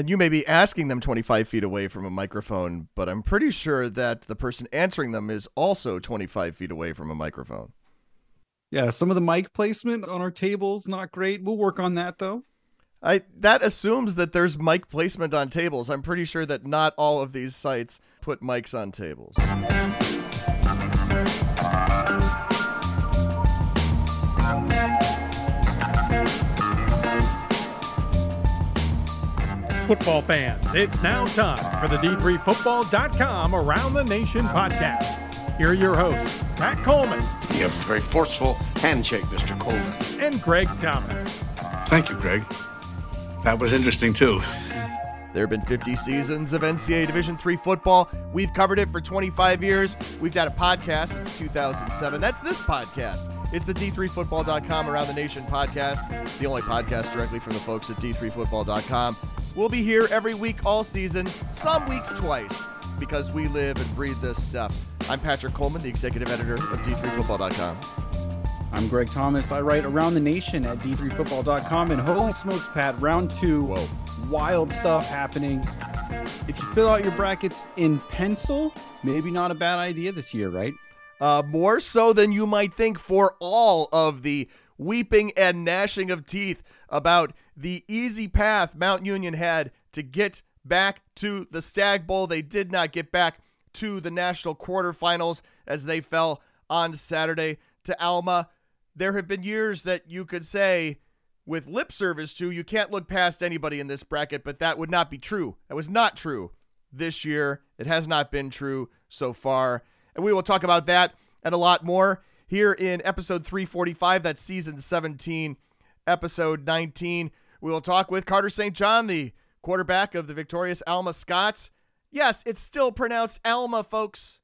And you may be asking them 25 feet away from a microphone, but I'm pretty sure that the person answering them is also 25 feet away from a microphone. Yeah, some of the mic placement on our tables not great. We'll work on that though. I that assumes that there's mic placement on tables. I'm pretty sure that not all of these sites put mics on tables. Football fans, it's now time for the D3Football.com Around the Nation podcast. Here are your hosts, Pat Coleman. You have a very forceful handshake, Mr. Coleman. And Greg Thomas. Thank you, Greg. That was interesting, too. There have been 50 seasons of NCAA Division III football. We've covered it for 25 years. We've got a podcast since 2007. That's this podcast. It's the D3Football.com Around the Nation podcast, the only podcast directly from the folks at D3Football.com. We'll be here every week all season, some weeks twice, because we live and breathe this stuff. I'm Patrick Coleman, the executive editor of D3Football.com. I'm Greg Thomas. I write Around the Nation at D3Football.com. And holy smokes, Pat, round two. Whoa. Wild stuff happening. If you fill out your brackets in pencil, maybe not a bad idea this year, right? Uh, more so than you might think for all of the weeping and gnashing of teeth about the easy path Mount Union had to get back to the Stag Bowl. They did not get back to the national quarterfinals as they fell on Saturday to Alma. There have been years that you could say, with lip service to, you can't look past anybody in this bracket, but that would not be true. That was not true this year. It has not been true so far. And we will talk about that and a lot more here in episode 345. That's season 17, episode 19. We will talk with Carter St. John, the quarterback of the victorious Alma Scots. Yes, it's still pronounced Alma, folks.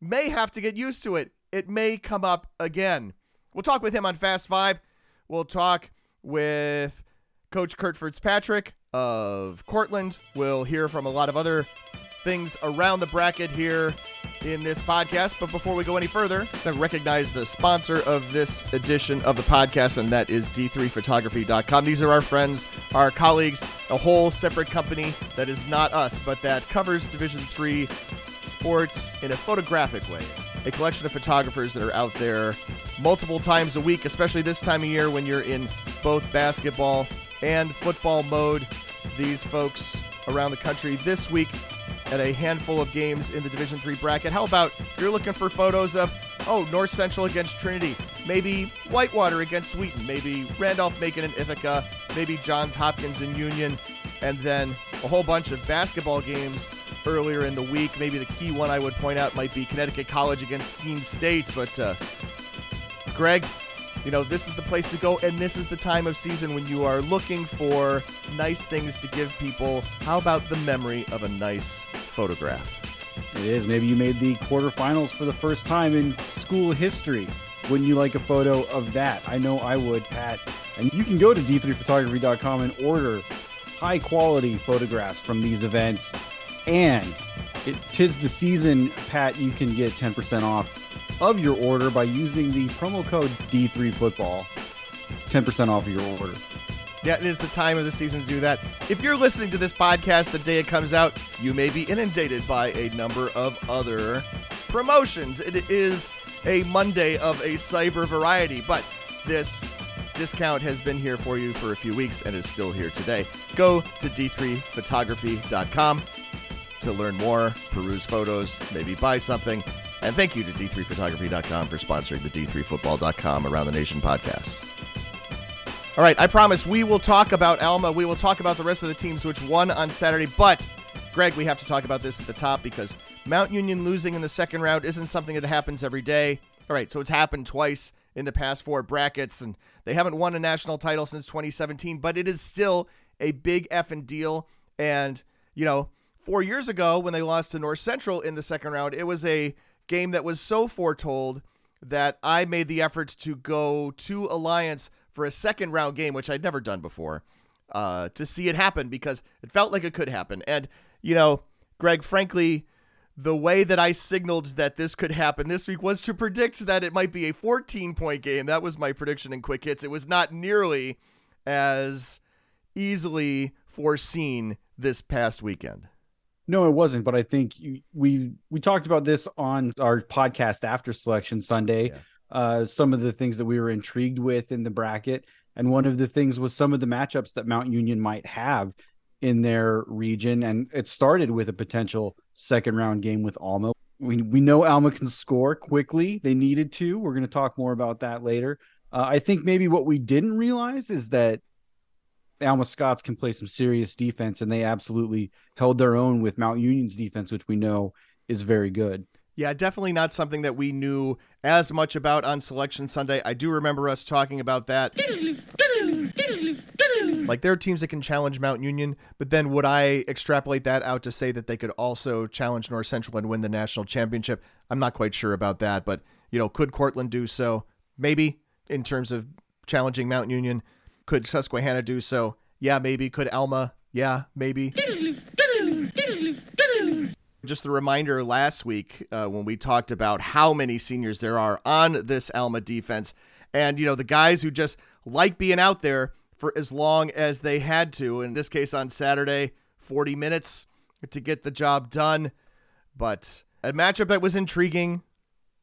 May have to get used to it. It may come up again. We'll talk with him on Fast Five. We'll talk with Coach Curt Fitzpatrick of Cortland. We'll hear from a lot of other things around the bracket here in this podcast. But before we go any further, I recognize the sponsor of this edition of the podcast, and that is D3Photography.com. These are our friends, our colleagues, a whole separate company that is not us, but that covers Division Three sports in a photographic way. A collection of photographers that are out there multiple times a week, especially this time of year when you're in both basketball and football mode. These folks around the country this week at a handful of games in the Division Three bracket. How about you're looking for photos of oh North Central against Trinity, maybe Whitewater against Wheaton, maybe Randolph Macon and Ithaca, maybe Johns Hopkins and Union, and then a whole bunch of basketball games earlier in the week. Maybe the key one I would point out might be Connecticut College against Keene State, but uh, Greg. You know, this is the place to go, and this is the time of season when you are looking for nice things to give people. How about the memory of a nice photograph? It is. Maybe you made the quarterfinals for the first time in school history. Wouldn't you like a photo of that? I know I would, Pat. And you can go to d3photography.com and order high quality photographs from these events. And it tis the season, Pat, you can get 10% off of your order by using the promo code D3Football. 10% off of your order. Yeah, it is the time of the season to do that. If you're listening to this podcast the day it comes out, you may be inundated by a number of other promotions. It is a Monday of a cyber variety, but this discount has been here for you for a few weeks and is still here today. Go to d3photography.com to learn more, peruse photos, maybe buy something. And thank you to d3photography.com for sponsoring the d3football.com Around the Nation podcast. All right, I promise we will talk about Alma. We will talk about the rest of the teams which won on Saturday. But, Greg, we have to talk about this at the top because Mount Union losing in the second round isn't something that happens every day. All right, so it's happened twice in the past four brackets, and they haven't won a national title since 2017, but it is still a big effing deal. And, you know, four years ago when they lost to North Central in the second round, it was a game that was so foretold that I made the effort to go to Alliance for a second round game, which I'd never done before, uh, to see it happen because it felt like it could happen. And, you know, Greg, frankly, the way that I signaled that this could happen this week was to predict that it might be a 14 point game. That was my prediction in quick hits. It was not nearly as easily foreseen this past weekend. No, it wasn't. But I think you, we we talked about this on our podcast after Selection Sunday. Yeah. Uh, some of the things that we were intrigued with in the bracket, and one of the things was some of the matchups that Mount Union might have in their region, and it started with a potential second round game with Alma. We we know Alma can score quickly. They needed to. We're going to talk more about that later. Uh, I think maybe what we didn't realize is that Alma Scots can play some serious defense, and they absolutely held their own with Mount Union's defense, which we know is very good. Yeah, definitely not something that we knew as much about on Selection Sunday. I do remember us talking about that. Like there are teams that can challenge Mount Union, but then would I extrapolate that out to say that they could also challenge North Central and win the national championship? I'm not quite sure about that, but you know, could Cortland do so? Maybe in terms of challenging Mount Union. Could Susquehanna do so? Yeah, maybe. Could Alma? Yeah, maybe. Just a reminder last week uh, when we talked about how many seniors there are on this Alma defense. And, you know, the guys who just like being out there for as long as they had to. In this case, on Saturday, 40 minutes to get the job done. But a matchup that was intriguing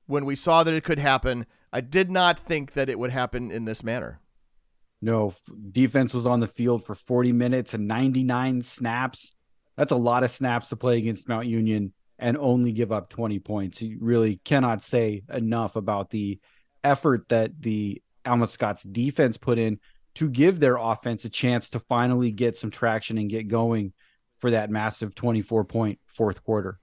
when we saw that it could happen. I did not think that it would happen in this manner. No, defense was on the field for 40 minutes and 99 snaps. That's a lot of snaps to play against Mount Union and only give up 20 points. You really cannot say enough about the effort that the Alma Scots defense put in to give their offense a chance to finally get some traction and get going for that massive 24 point fourth quarter.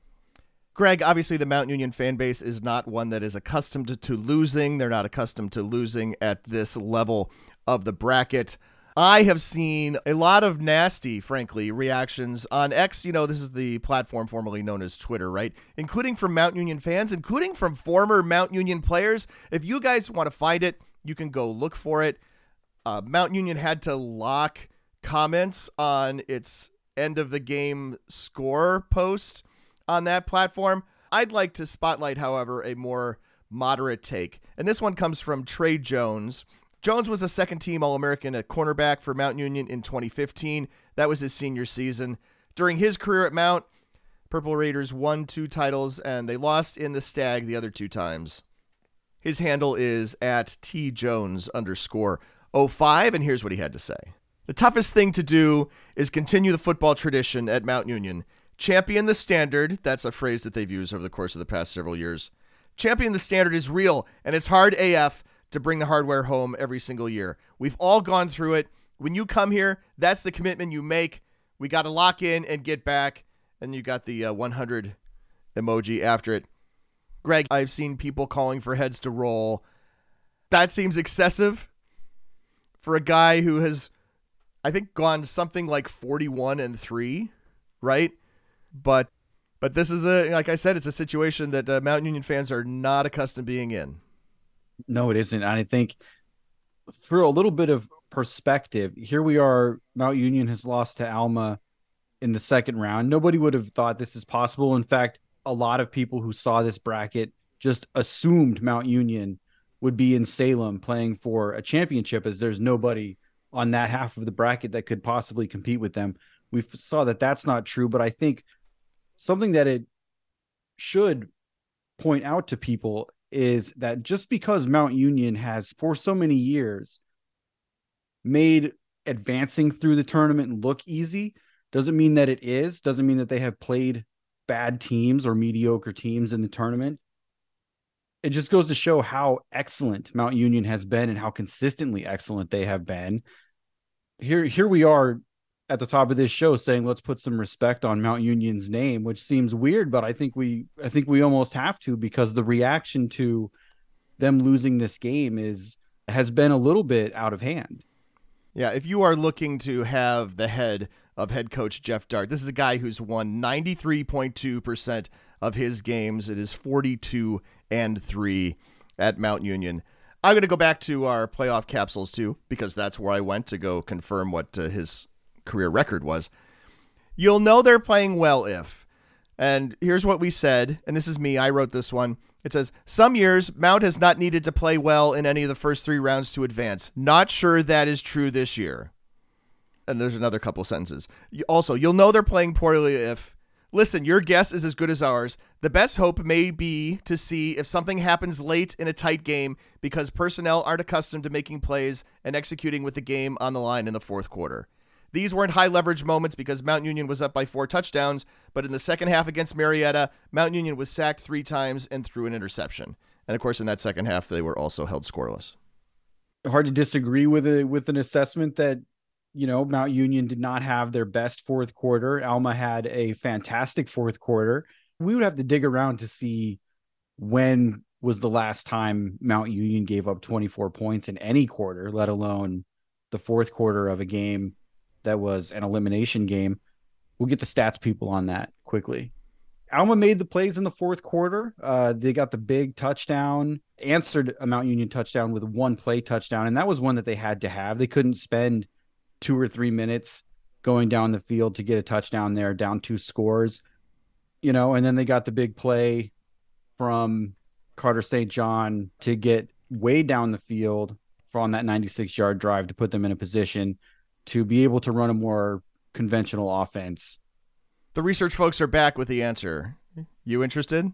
Greg, obviously the Mount Union fan base is not one that is accustomed to, to losing. They're not accustomed to losing at this level of the bracket. I have seen a lot of nasty, frankly, reactions on X. You know, this is the platform formerly known as Twitter, right? Including from Mount Union fans, including from former Mount Union players. If you guys want to find it, you can go look for it. Uh, Mount Union had to lock comments on its end of the game score post on that platform. I'd like to spotlight, however, a more moderate take. And this one comes from Trey Jones. Jones was a second team All American at cornerback for Mount Union in 2015. That was his senior season. During his career at Mount, Purple Raiders won two titles and they lost in the Stag the other two times. His handle is at T Jones underscore 05, and here's what he had to say. The toughest thing to do is continue the football tradition at Mount Union. Champion the standard, that's a phrase that they've used over the course of the past several years. Champion the standard is real, and it's hard AF to bring the hardware home every single year. We've all gone through it. When you come here, that's the commitment you make. We got to lock in and get back. And you got the uh, 100 emoji after it. Greg, I've seen people calling for heads to roll. That seems excessive for a guy who has, I think, gone something like 41 and 3, right? But but this is a like I said, it's a situation that uh, Mount Union fans are not accustomed to being in. No, it isn't. And I think for a little bit of perspective, here we are. Mount Union has lost to Alma in the second round. Nobody would have thought this is possible. In fact, a lot of people who saw this bracket just assumed Mount Union would be in Salem playing for a championship, as there's nobody on that half of the bracket that could possibly compete with them. We saw that that's not true, but I think something that it should point out to people is that just because Mount Union has for so many years made advancing through the tournament look easy doesn't mean that it is doesn't mean that they have played bad teams or mediocre teams in the tournament. It just goes to show how excellent Mount Union has been and how consistently excellent they have been. Here here we are at the top of this show saying let's put some respect on Mount Union's name, which seems weird, but I think we I think we almost have to because the reaction to them losing this game is has been a little bit out of hand. Yeah, if you are looking to have the head of head coach Geoff Dartt, this is a guy who's won 93.2% of his games. It is 42 and 3 at Mount Union. I'm going to go back to our playoff capsules too because that's where I went to go confirm what uh, his career record was. You'll know they're playing well if. And here's what we said, and this is me, I wrote this one. It says, Some years, Mount has not needed to play well in any of the first three rounds to advance. Not sure that is true this year. and there's another couple sentences. Also, you'll know they're playing poorly if. Listen, your guess is as good as ours. The best hope may be to see if something happens late in a tight game because personnel aren't accustomed to making plays and executing with the game on the line in the fourth quarter. These weren't high leverage moments because Mount Union was up by four touchdowns, but in the second half against Marietta, Mount Union was sacked three times and threw an interception. And of course, in that second half, they were also held scoreless. Hard to disagree with it with an assessment that you know, Mount Union did not have their best fourth quarter. Alma had a fantastic fourth quarter. We would have to dig around to see when was the last time Mount Union gave up 24 points in any quarter, let alone the fourth quarter of a game that was an elimination game. We'll get the stats people on that quickly. Alma made the plays in the fourth quarter. Uh, they got the big touchdown, answered a Mount Union touchdown with one play touchdown, and that was one that they had to have. They couldn't spend two or three minutes going down the field to get a touchdown there, down two scores, you know, and then they got the big play from Carter St. John to get way down the field on that 96 yard drive to put them in a position to be able to run a more conventional offense. The research folks are back with the answer. You interested?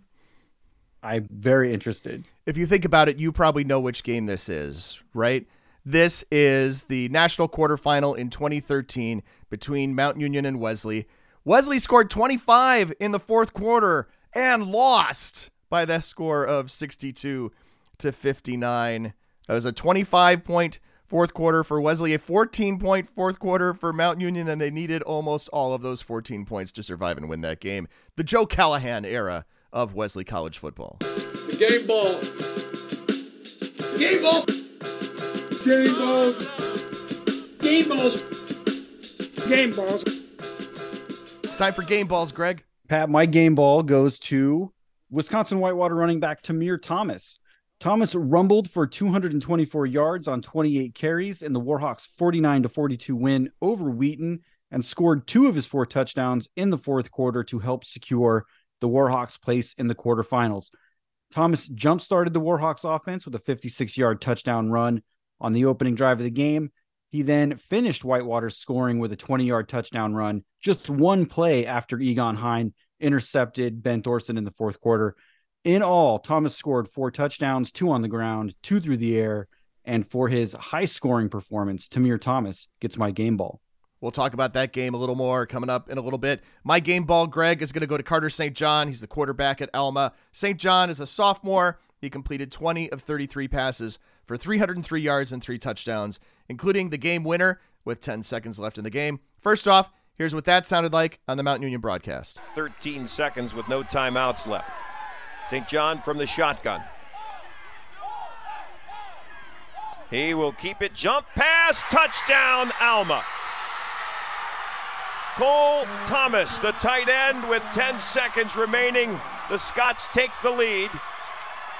I'm very interested. If you think about it, you probably know which game this is, right? This is the national quarterfinal in 2013 between Mount Union and Wesley. Wesley scored 25 in the fourth quarter and lost by the score of 62 to 59. That was a 25 point fourth quarter for Wesley, a 14 point fourth quarter for Mount Union, and they needed almost all of those 14 points to survive and win that game. The Joe Callahan era of Wesley College football. The game ball. Game ball. Game balls. Game balls. Game balls. It's time for game balls, Greg. Pat, my game ball goes to Wisconsin Whitewater running back Tamir Thomas. Thomas rumbled for 224 yards on 28 carries in the Warhawks' 49 to 42 win over Wheaton and scored two of his four touchdowns in the fourth quarter to help secure the Warhawks' place in the quarterfinals. Thomas jump started the Warhawks offense with a 56 yard touchdown run on the opening drive of the game. He then finished Whitewater scoring with a 20 yard touchdown run, just one play after Egon Hine intercepted Ben Thorson in the fourth quarter. In all, Thomas scored four touchdowns, two on the ground, two through the air. And for his high scoring performance, Tamir Thomas gets my game ball. We'll talk about that game a little more coming up in a little bit. My game ball, Greg, is going to go to Carter St. John. He's the quarterback at Alma. St. John is a sophomore. He completed 20 of 33 passes for 303 yards and three touchdowns, including the game winner with 10 seconds left in the game. First off, here's what that sounded like on the Mount Union broadcast 13 seconds with no timeouts left. St. John from the shotgun. He will keep it. Jump pass, touchdown, Alma. Cole Thomas, the tight end, with 10 seconds remaining. The Scots take the lead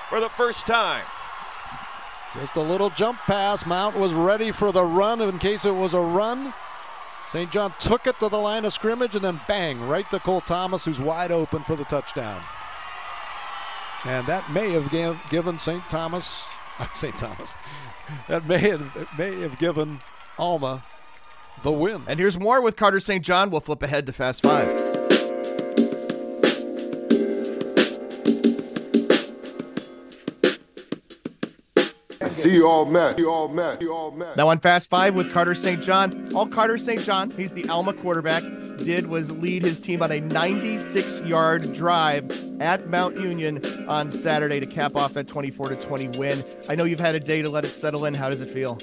for the first time. Just a little jump pass. Mount was ready for the run in case it was a run. St. John took it to the line of scrimmage and then bang, right to Cole Thomas, who's wide open for the touchdown. And that may have given St. Thomas, St. Thomas, that may have, may have given Alma the win. And here's more with Carter St. John. We'll flip ahead to Fast Five. See you all met. You all met. You all met. Now on Fast Five with Carter St. John. All Carter St. John, he's the Alma quarterback, did was lead his team on a 96 yard drive at Mount Union on Saturday to cap off that 24 to 20 win. I know you've had a day to let it settle in. How does it feel?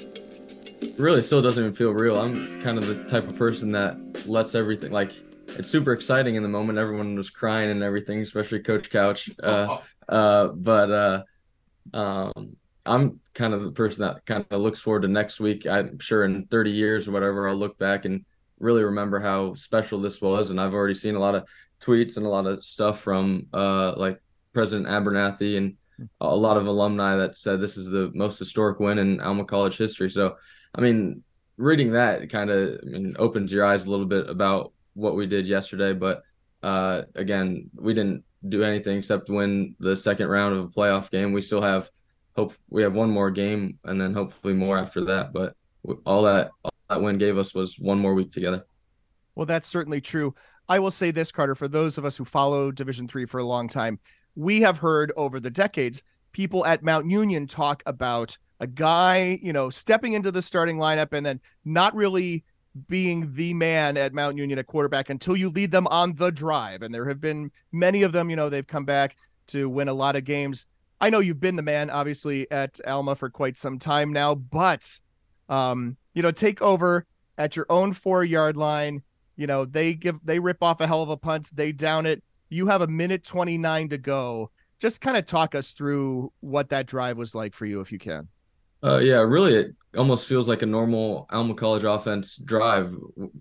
really still doesn't even feel real. I'm kind of the type of person that lets everything like it's super exciting in the moment. Everyone was crying and everything, especially Coach Couch. Uh, uh, but uh, um, I'm kind of the person that kind of looks forward to next week. I'm sure in 30 years or whatever, I'll look back and really remember how special this was. And I've already seen a lot of tweets and a lot of stuff from uh, like President Abernathy and a lot of alumni that said this is the most historic win in Alma College history. So, I mean, reading that kind of I mean, opens your eyes a little bit about what we did yesterday. But uh, again, we didn't do anything except win the second round of a playoff game. We still have hope we have one more game and then hopefully more after that. But all that all that win gave us was one more week together. Well, that's certainly true. I will say this, Carter, for those of us who follow Division Three for a long time, we have heard over the decades people at Mount Union talk about a guy, you know, stepping into the starting lineup and then not really being the man at Mount Union at quarterback until you lead them on the drive. And there have been many of them, you know, they've come back to win a lot of games. I know you've been the man, obviously, at Alma for quite some time now, but, um, you know, take over at your own four yard line. You know, they give, they rip off a hell of a punt, they down it. You have a minute 29 to go. Just kind of talk us through what that drive was like for you, if you can. Uh, yeah, really, it almost feels like a normal Alma College offense drive.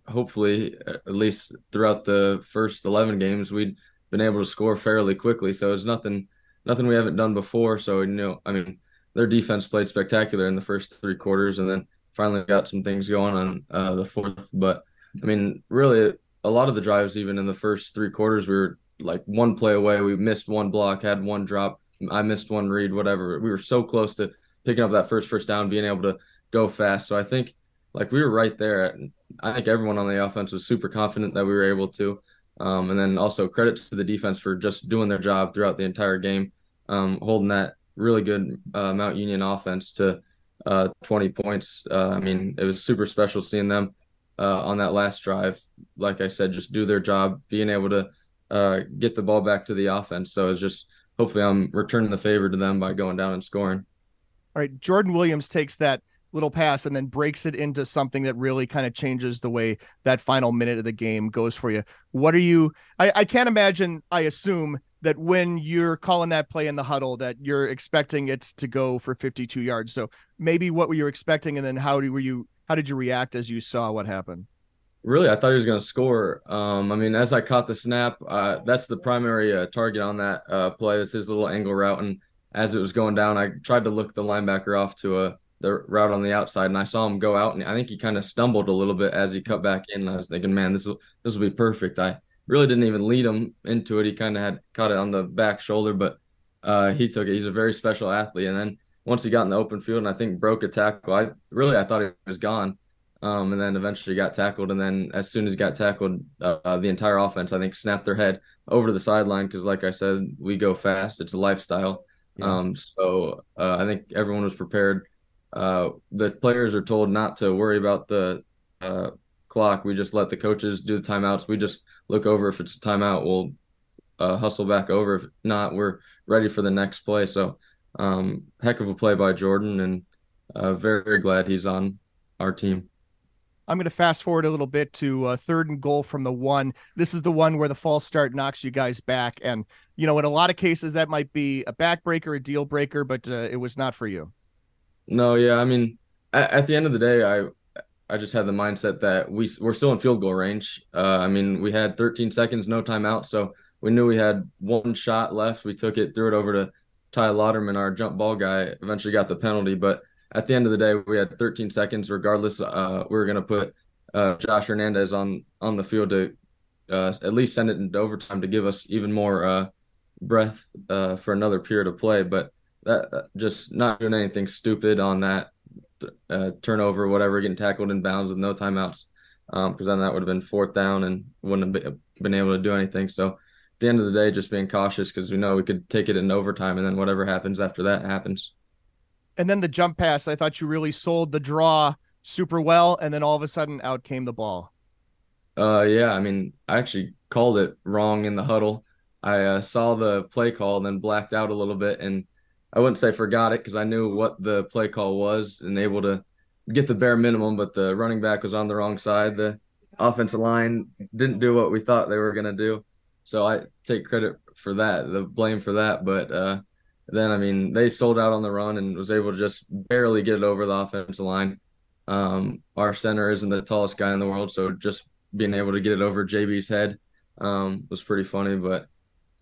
Hopefully, at least throughout the first eleven games, we'd been able to score fairly quickly. So it's nothing, nothing we haven't done before. So you know, I mean, their defense played spectacular in the first three quarters, and then finally got some things going on uh, the fourth. But I mean, really, a lot of the drives, even in the first three quarters, we were like one play away. We missed one block, had one drop. I missed one read, whatever. We were so close to picking up that first first down, being able to go fast. So I think like we were right there. I think everyone on the offense was super confident that we were able to. Um, and then also credits to the defense for just doing their job throughout the entire game, um, holding that really good uh, Mount Union offense to uh, 20 points. Uh, I mean, it was super special seeing them uh, on that last drive. Like I said, just do their job, being able to uh, get the ball back to the offense. So it's just hopefully I'm returning the favor to them by going down and scoring. All right, Jordan Williams takes that little pass and then breaks it into something that really kind of changes the way that final minute of the game goes for you. What are you? I, I can't imagine. I assume that when you're calling that play in the huddle, that you're expecting it to go for 52 yards. So maybe what were you expecting, and then how do, were you? How did you react as you saw what happened? Really, I thought he was going to score. Um, I mean, as I caught the snap, uh, that's the primary uh, target on that uh, play. Is his little angle route, and as it was going down, I tried to look the linebacker off to a the route on the outside, and I saw him go out, and I think he kind of stumbled a little bit as he cut back in. and I was thinking, man, this will this will be perfect. I really didn't even lead him into it. He kind of had caught it on the back shoulder, but uh, he took it. He's a very special athlete, and then once he got in the open field, and I think broke a tackle, I really I thought he was gone. Um, and then eventually got tackled, and then as soon as he got tackled, uh, the entire offense I think snapped their head over to the sideline because, like I said, we go fast. It's a lifestyle yeah. Um, so uh, I think everyone was prepared. Uh, the players are told not to worry about the uh, clock. We just let the coaches do the timeouts. We just look over if it's a timeout. We'll uh, hustle back over. If not, we're ready for the next play. So um, heck of a play by Jordan, and uh, very, very glad he's on our team. I'm going to fast forward a little bit to uh, third and goal from the one. This is the one where the false start knocks you guys back. And, you know, in a lot of cases, that might be a backbreaker, a deal breaker, but uh, it was not for you. No, yeah. I mean, at, at, the end of the day, I I just had the mindset that we, we're still in field goal range. Uh, I mean, we had 13 seconds, no timeout. So we knew we had one shot left. We took it, threw it over to Ty Lauderman, our jump ball guy, eventually got the penalty. But at the end of the day, we had 13 seconds. Regardless, uh, we were going to put uh, Josh Hernandez on on the field to uh, at least send it into overtime to give us even more uh, breath uh, for another period of play. But that just not doing anything stupid on that uh, turnover, whatever, getting tackled in bounds with no timeouts, because um, then that would have been fourth down and wouldn't have been able to do anything. So at the end of the day, just being cautious because we know we could take it in overtime, and then whatever happens after that happens. And then the jump pass, I thought you really sold the draw super well, and then all of a sudden out came the ball. Uh, yeah, I mean, I actually called it wrong in the huddle. I uh, saw the play call and then blacked out a little bit, and I wouldn't say forgot it because I knew what the play call was and able to get the bare minimum. But the running back was on the wrong side. The offensive line didn't do what we thought they were gonna do, so I take credit for that, the blame for that. But uh, then I mean they sold out on the run and was able to just barely get it over the offensive line. Um, our center isn't the tallest guy in the world, so just being able to get it over JB's head um, was pretty funny. But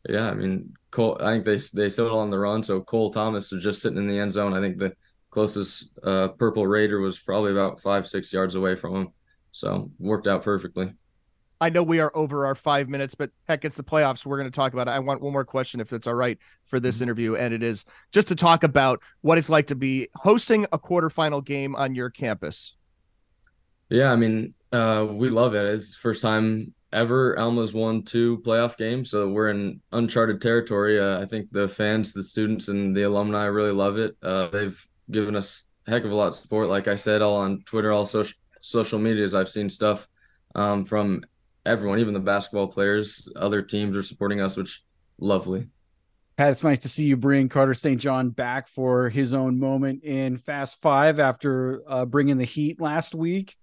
yeah, I mean Cole, I think they they sold on the run, so Cole Thomas was just sitting in the end zone. I think the closest uh, purple Raider was probably about five six yards away from him, so worked out perfectly. I know we are over our five minutes, but heck, it's the playoffs. So we're going to talk about it. I want one more question, if it's all right, for this mm-hmm. interview, and it is just to talk about what it's like to be hosting a quarterfinal game on your campus. Yeah, I mean, uh, we love it. It's the first time ever Alma's won two playoff games, so we're in uncharted territory. Uh, I think the fans, the students, and the alumni really love it. Uh, they've given us a heck of a lot of support. Like I said, all on Twitter, all social social medias. I've seen stuff um, from everyone, even the basketball players. Other teams are supporting us, which lovely. Pat, it's nice to see you bring Carter St. John back for his own moment in Fast Five after uh, bringing the heat last week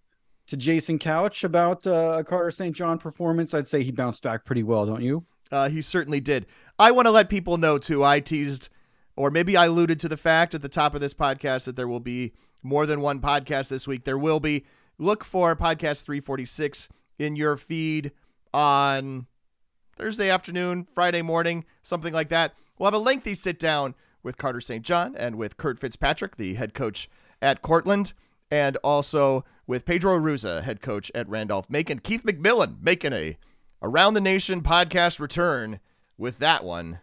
to Jason Couch about uh, Carter St. John performance. I'd say he bounced back pretty well, don't you? Uh, he certainly did. I want to let people know too. I teased, or maybe I alluded to the fact at the top of this podcast that there will be more than one podcast this week. There will be. Look for podcast 346 in your feed on Thursday afternoon, Friday morning, something like that. We'll have a lengthy sit down with Carter St. John and with Curt Fitzpatrick, the head coach at Cortland, and also with Pedro Arruza, head coach at Randolph Macon. Keith McMillan making a Around the Nation podcast return with that one.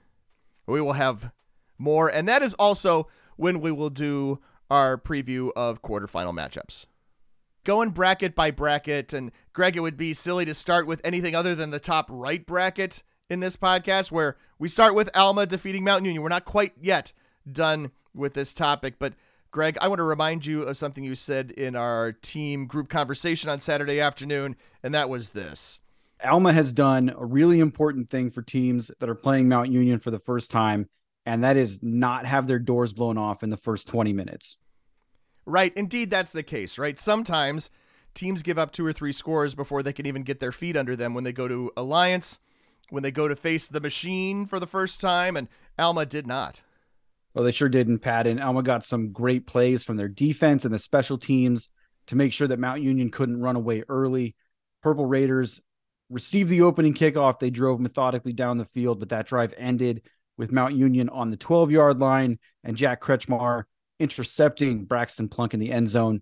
We will have more, and that is also when we will do our preview of quarterfinal matchups. Going bracket by bracket, and Greg, it would be silly to start with anything other than the top right bracket in this podcast, where we start with Alma defeating Mount Union. We're not quite yet done with this topic, but Greg, I want to remind you of something you said in our team group conversation on Saturday afternoon, and that was this. Alma has done a really important thing for teams that are playing Mount Union for the first time, and that is not have their doors blown off in the first 20 minutes. Right. Indeed, that's the case, right? Sometimes teams give up two or three scores before they can even get their feet under them when they go to Alliance, when they go to face the machine for the first time, and Alma did not. Well, they sure didn't, Pat. And Alma got some great plays from their defense and the special teams to make sure that Mount Union couldn't run away early. Purple Raiders received the opening kickoff. They drove methodically down the field, but that drive ended with Mount Union on the 12 yard line and Jack Kretschmar intercepting Braxton Plunk in the end zone.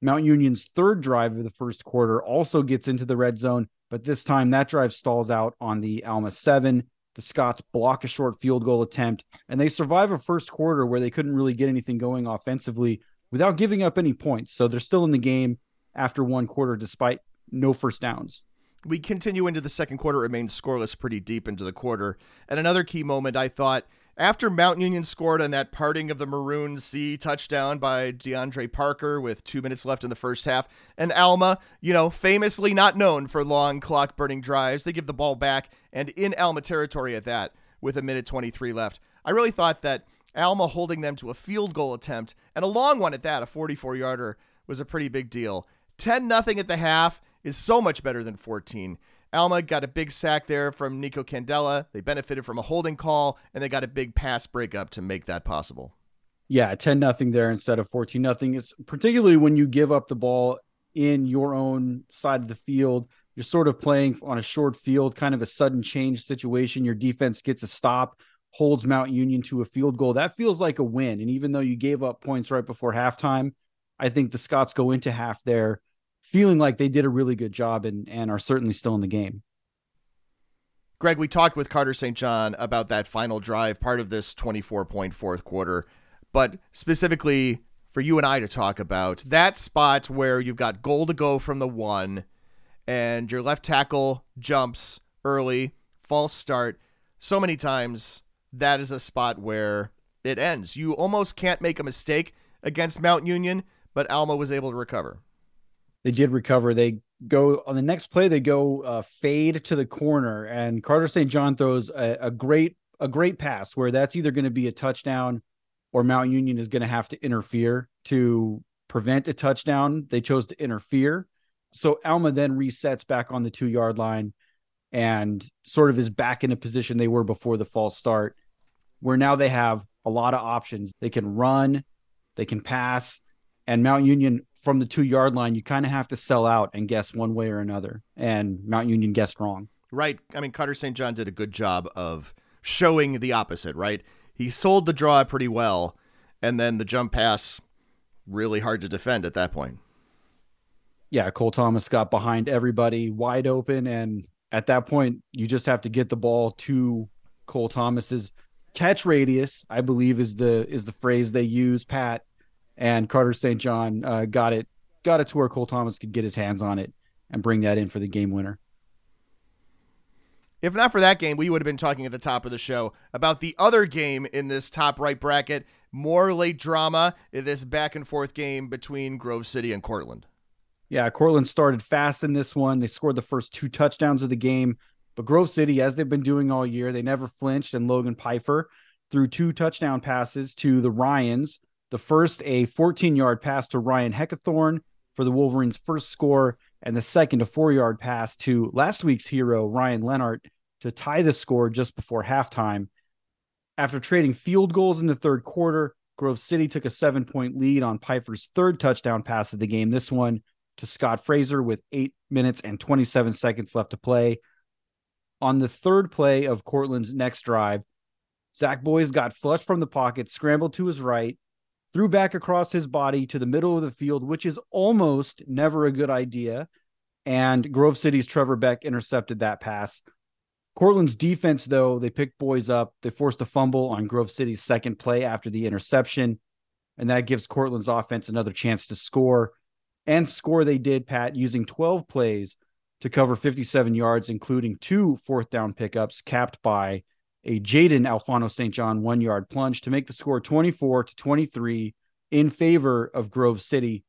Mount Union's third drive of the first quarter also gets into the red zone, but this time that drive stalls out on the Alma 7. The Scots block a short field goal attempt, and they survive a first quarter where they couldn't really get anything going offensively without giving up any points. So they're still in the game after one quarter despite no first downs. We continue into the second quarter, remains scoreless pretty deep into the quarter. And another key moment I thought after Mount Union scored on that parting of the Maroon Sea touchdown by DeAndre Parker with two minutes left in the first half, and Alma, you know, famously not known for long clock burning drives, they give the ball back and in Alma territory at that with a minute 23 left. I really thought that Alma holding them to a field goal attempt and a long one at that, a 44 yarder, was a pretty big deal. 10 nothing at the half is so much better than 14. Alma got a big sack there from Nico Candela. They benefited from a holding call, and they got a big pass breakup to make that possible. Yeah, 10 nothing there instead of 14 nothing. It's particularly when you give up the ball in your own side of the field. You're sort of playing on a short field, kind of a sudden change situation. Your defense gets a stop, holds Mount Union to a field goal. That feels like a win. And even though you gave up points right before halftime, I think the Scots go into half there feeling like they did a really good job and, and are certainly still in the game. Greg, we talked with Carter St. John about that final drive, part of this 24 point fourth quarter, but specifically for you and I to talk about that spot where you've got goal to go from the one and your left tackle jumps early, false start. So many times that is a spot where it ends. You almost can't make a mistake against Mount Union, but Alma was able to recover. They did recover. They go on the next play. They go uh, fade to the corner, and Carter St. John throws a, a great a great pass where that's either going to be a touchdown or Mount Union is going to have to interfere to prevent a touchdown. They chose to interfere. So Alma then resets back on the two yard line and sort of is back in a position they were before the false start, where now they have a lot of options. They can run, they can pass, and Mount Union from the two yard line, you kind of have to sell out and guess one way or another. And Mount Union guessed wrong. Right. I mean, Carter St. John did a good job of showing the opposite, right? He sold the draw pretty well, and then the jump pass really hard to defend at that point. Yeah, Cole Thomas got behind everybody wide open, and at that point, you just have to get the ball to Cole Thomas's catch radius. I believe is the is the phrase they use, Pat and Carter St. John uh, got it got it to where Cole Thomas could get his hands on it and bring that in for the game winner. If not for that game, we would have been talking at the top of the show about the other game in this top right bracket. More late drama in this back and forth game between Grove City and Cortland. Yeah, Cortland started fast in this one. They scored the first two touchdowns of the game. But Grove City, as they've been doing all year, they never flinched. And Logan Pfeiffer threw two touchdown passes to the Ryans. The first, a 14 yard pass to Ryan Heckathorn for the Wolverines' first score, and the second, a four yard pass to last week's hero, Ryan Lennart, to tie the score just before halftime. After trading field goals in the third quarter, Grove City took a seven point lead on Pfeiffer's third touchdown pass of the game. This one to Scott Fraser with eight minutes and 27 seconds left to play. On the third play of Cortland's next drive, Zach Boys got flushed from the pocket, scrambled to his right, threw back across his body to the middle of the field, which is almost never a good idea. And Grove City's Trevor Beck intercepted that pass. Cortland's defense, though, they picked Boys up. They forced a fumble on Grove City's second play after the interception. And that gives Cortland's offense another chance to score. And score they did, Pat, using 12 plays to cover 57 yards, including two fourth down pickups, capped by a Jaden Alfano St. John one yard plunge to make the score 24 to 23 in favor of Grove City.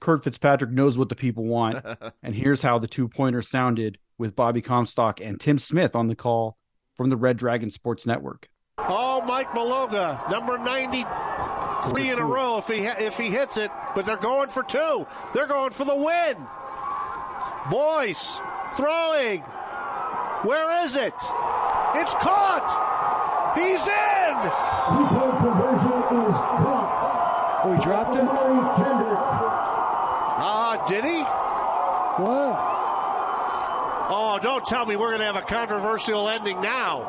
Curt Fitzpatrick knows what the people want. and here's how the two pointers sounded with Bobby Comstock and Tim Smith on the call from the Red Dragon Sports Network. Oh, Mike Maloga, number 93 in a row if he if he hits it, but they're going for two. They're going for the win. Boys, throwing. Where is it? It's caught. He's in. Oh, he dropped it? Ah, uh, did he? What? Oh, don't tell me we're going to have a controversial ending now.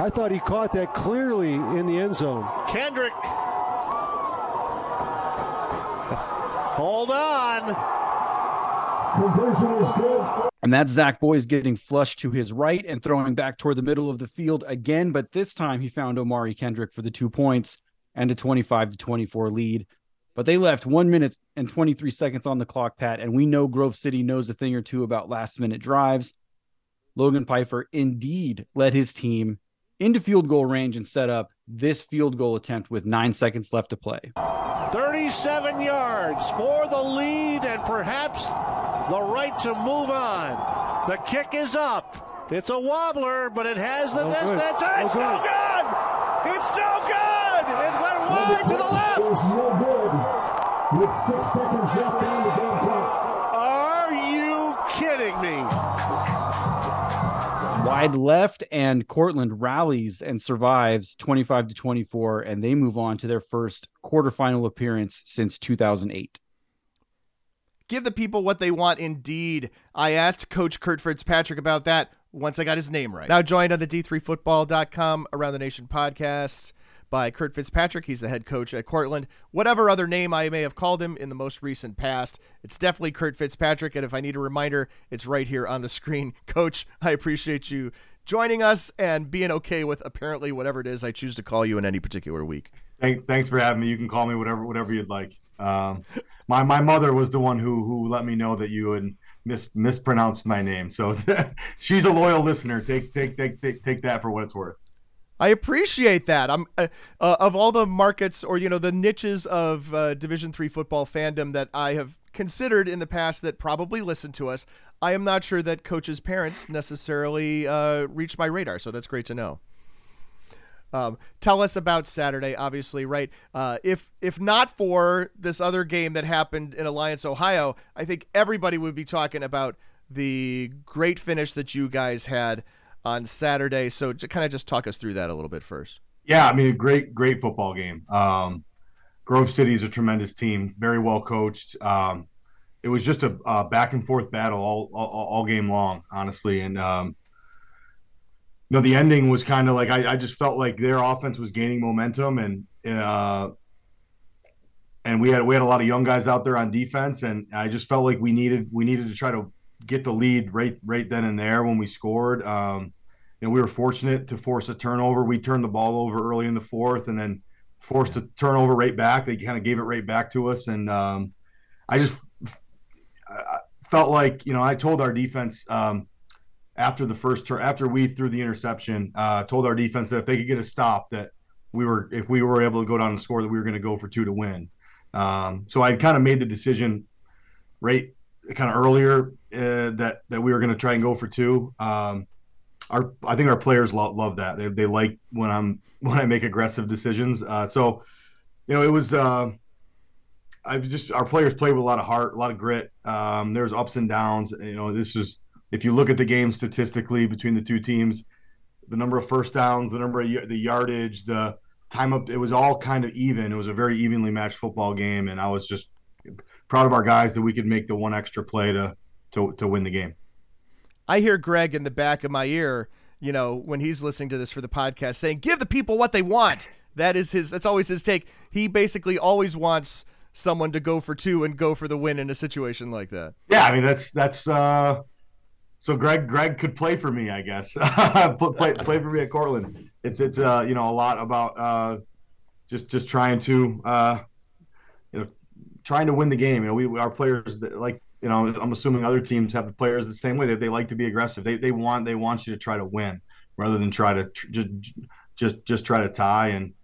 I thought he caught that clearly in the end zone. Kendrick. Hold on. And that's Zach Boys getting flushed to his right and throwing back toward the middle of the field again. But this time he found Omari Kendrick for the two points and a 25 to 24 lead. But they left one minute and 23 seconds on the clock, Pat. And we know Grove City knows a thing or two about last minute drives. Logan Pfeiffer indeed led his team into field goal range and set up this field goal attempt with nine seconds left to play. 37 yards for the lead and perhaps the right to move on. The kick is up. It's a wobbler, but it has the oh, distance. Good. It's oh, no good. It's no good. It went wide to the left. It's no good. With six seconds left on the game clock. Are you kidding me? Wide left, and Cortland rallies and survives 25 to 24, and they move on to their first quarterfinal appearance since 2008. Give the people what they want indeed. I asked Coach Curt Fitzpatrick about that once I got his name right. Now joined on the D3Football.com Around the Nation podcast by Curt Fitzpatrick. He's the head coach at Cortland. Whatever other name I may have called him in the most recent past, it's definitely Curt Fitzpatrick. And if I need a reminder, it's right here on the screen. Coach, I appreciate you joining us and being okay with apparently whatever it is I choose to call you in any particular week. Thanks for having me. You can call me whatever whatever you'd like. Um, my my mother was the one who who let me know that you had mis- mispronounced my name. So she's a loyal listener. Take take take take take that for what it's worth. I appreciate that. I'm uh, uh, of all the markets or you know the niches of uh, Division three football fandom that I have considered in the past that probably listen to us. I am not sure that coaches' parents necessarily uh, reach my radar, so that's great to know. Um, tell us about Saturday, obviously, right? Uh, if if not for this other game that happened in Alliance, Ohio, I think everybody would be talking about the great finish that you guys had on Saturday. So, kind of just talk us through that a little bit first. Yeah, I mean, great, great football game. Um, Grove City is a tremendous team, very well coached. Um, it was just a, a, back and forth battle all, all, all game long, honestly, and um, you know, the ending was kind of like I, I, just felt like their offense was gaining momentum, and uh, and we had we had a lot of young guys out there on defense, and I just felt like we needed we needed to try to get the lead right right then and there when we scored. Um, you know, we were fortunate to force a turnover. We turned the ball over early in the fourth, and then forced a turnover right back. They kind of gave it right back to us, and um, I just I felt like you know I told our defense um, after the first turn after we threw the interception, uh, told our defense that if they could get a stop, that we were if we were able to go down and score, that we were going to go for two to win. Um, so I kind of made the decision right kind of earlier uh, that that we were going to try and go for two. Um, our I think our players love, love that. They, they like when I'm when I make aggressive decisions. Uh, so you know it was. Uh, I just our players played with a lot of heart, a lot of grit. Um, there's ups and downs. You know, this is if you look at the game statistically between the two teams, the number of first downs, the number of the yardage, the time up, it was all kind of even. It was a very evenly matched football game, and I was just proud of our guys that we could make the one extra play to to to win the game. I hear Greg in the back of my ear, you know, when he's listening to this for the podcast, saying, "Give the people what they want." That is his. That's always his take. He basically always wants someone to go for two and go for the win in a situation like that. Yeah, I mean that's that's uh so Greg Greg could play for me, I guess. play play for me at Cortland. It's it's uh you know a lot about uh just just trying to uh you know trying to win the game. You know, we our players like you know I'm assuming other teams have the players the same way. They, they like to be aggressive. They they want they want you to try to win rather than try to tr- just just just try to tie and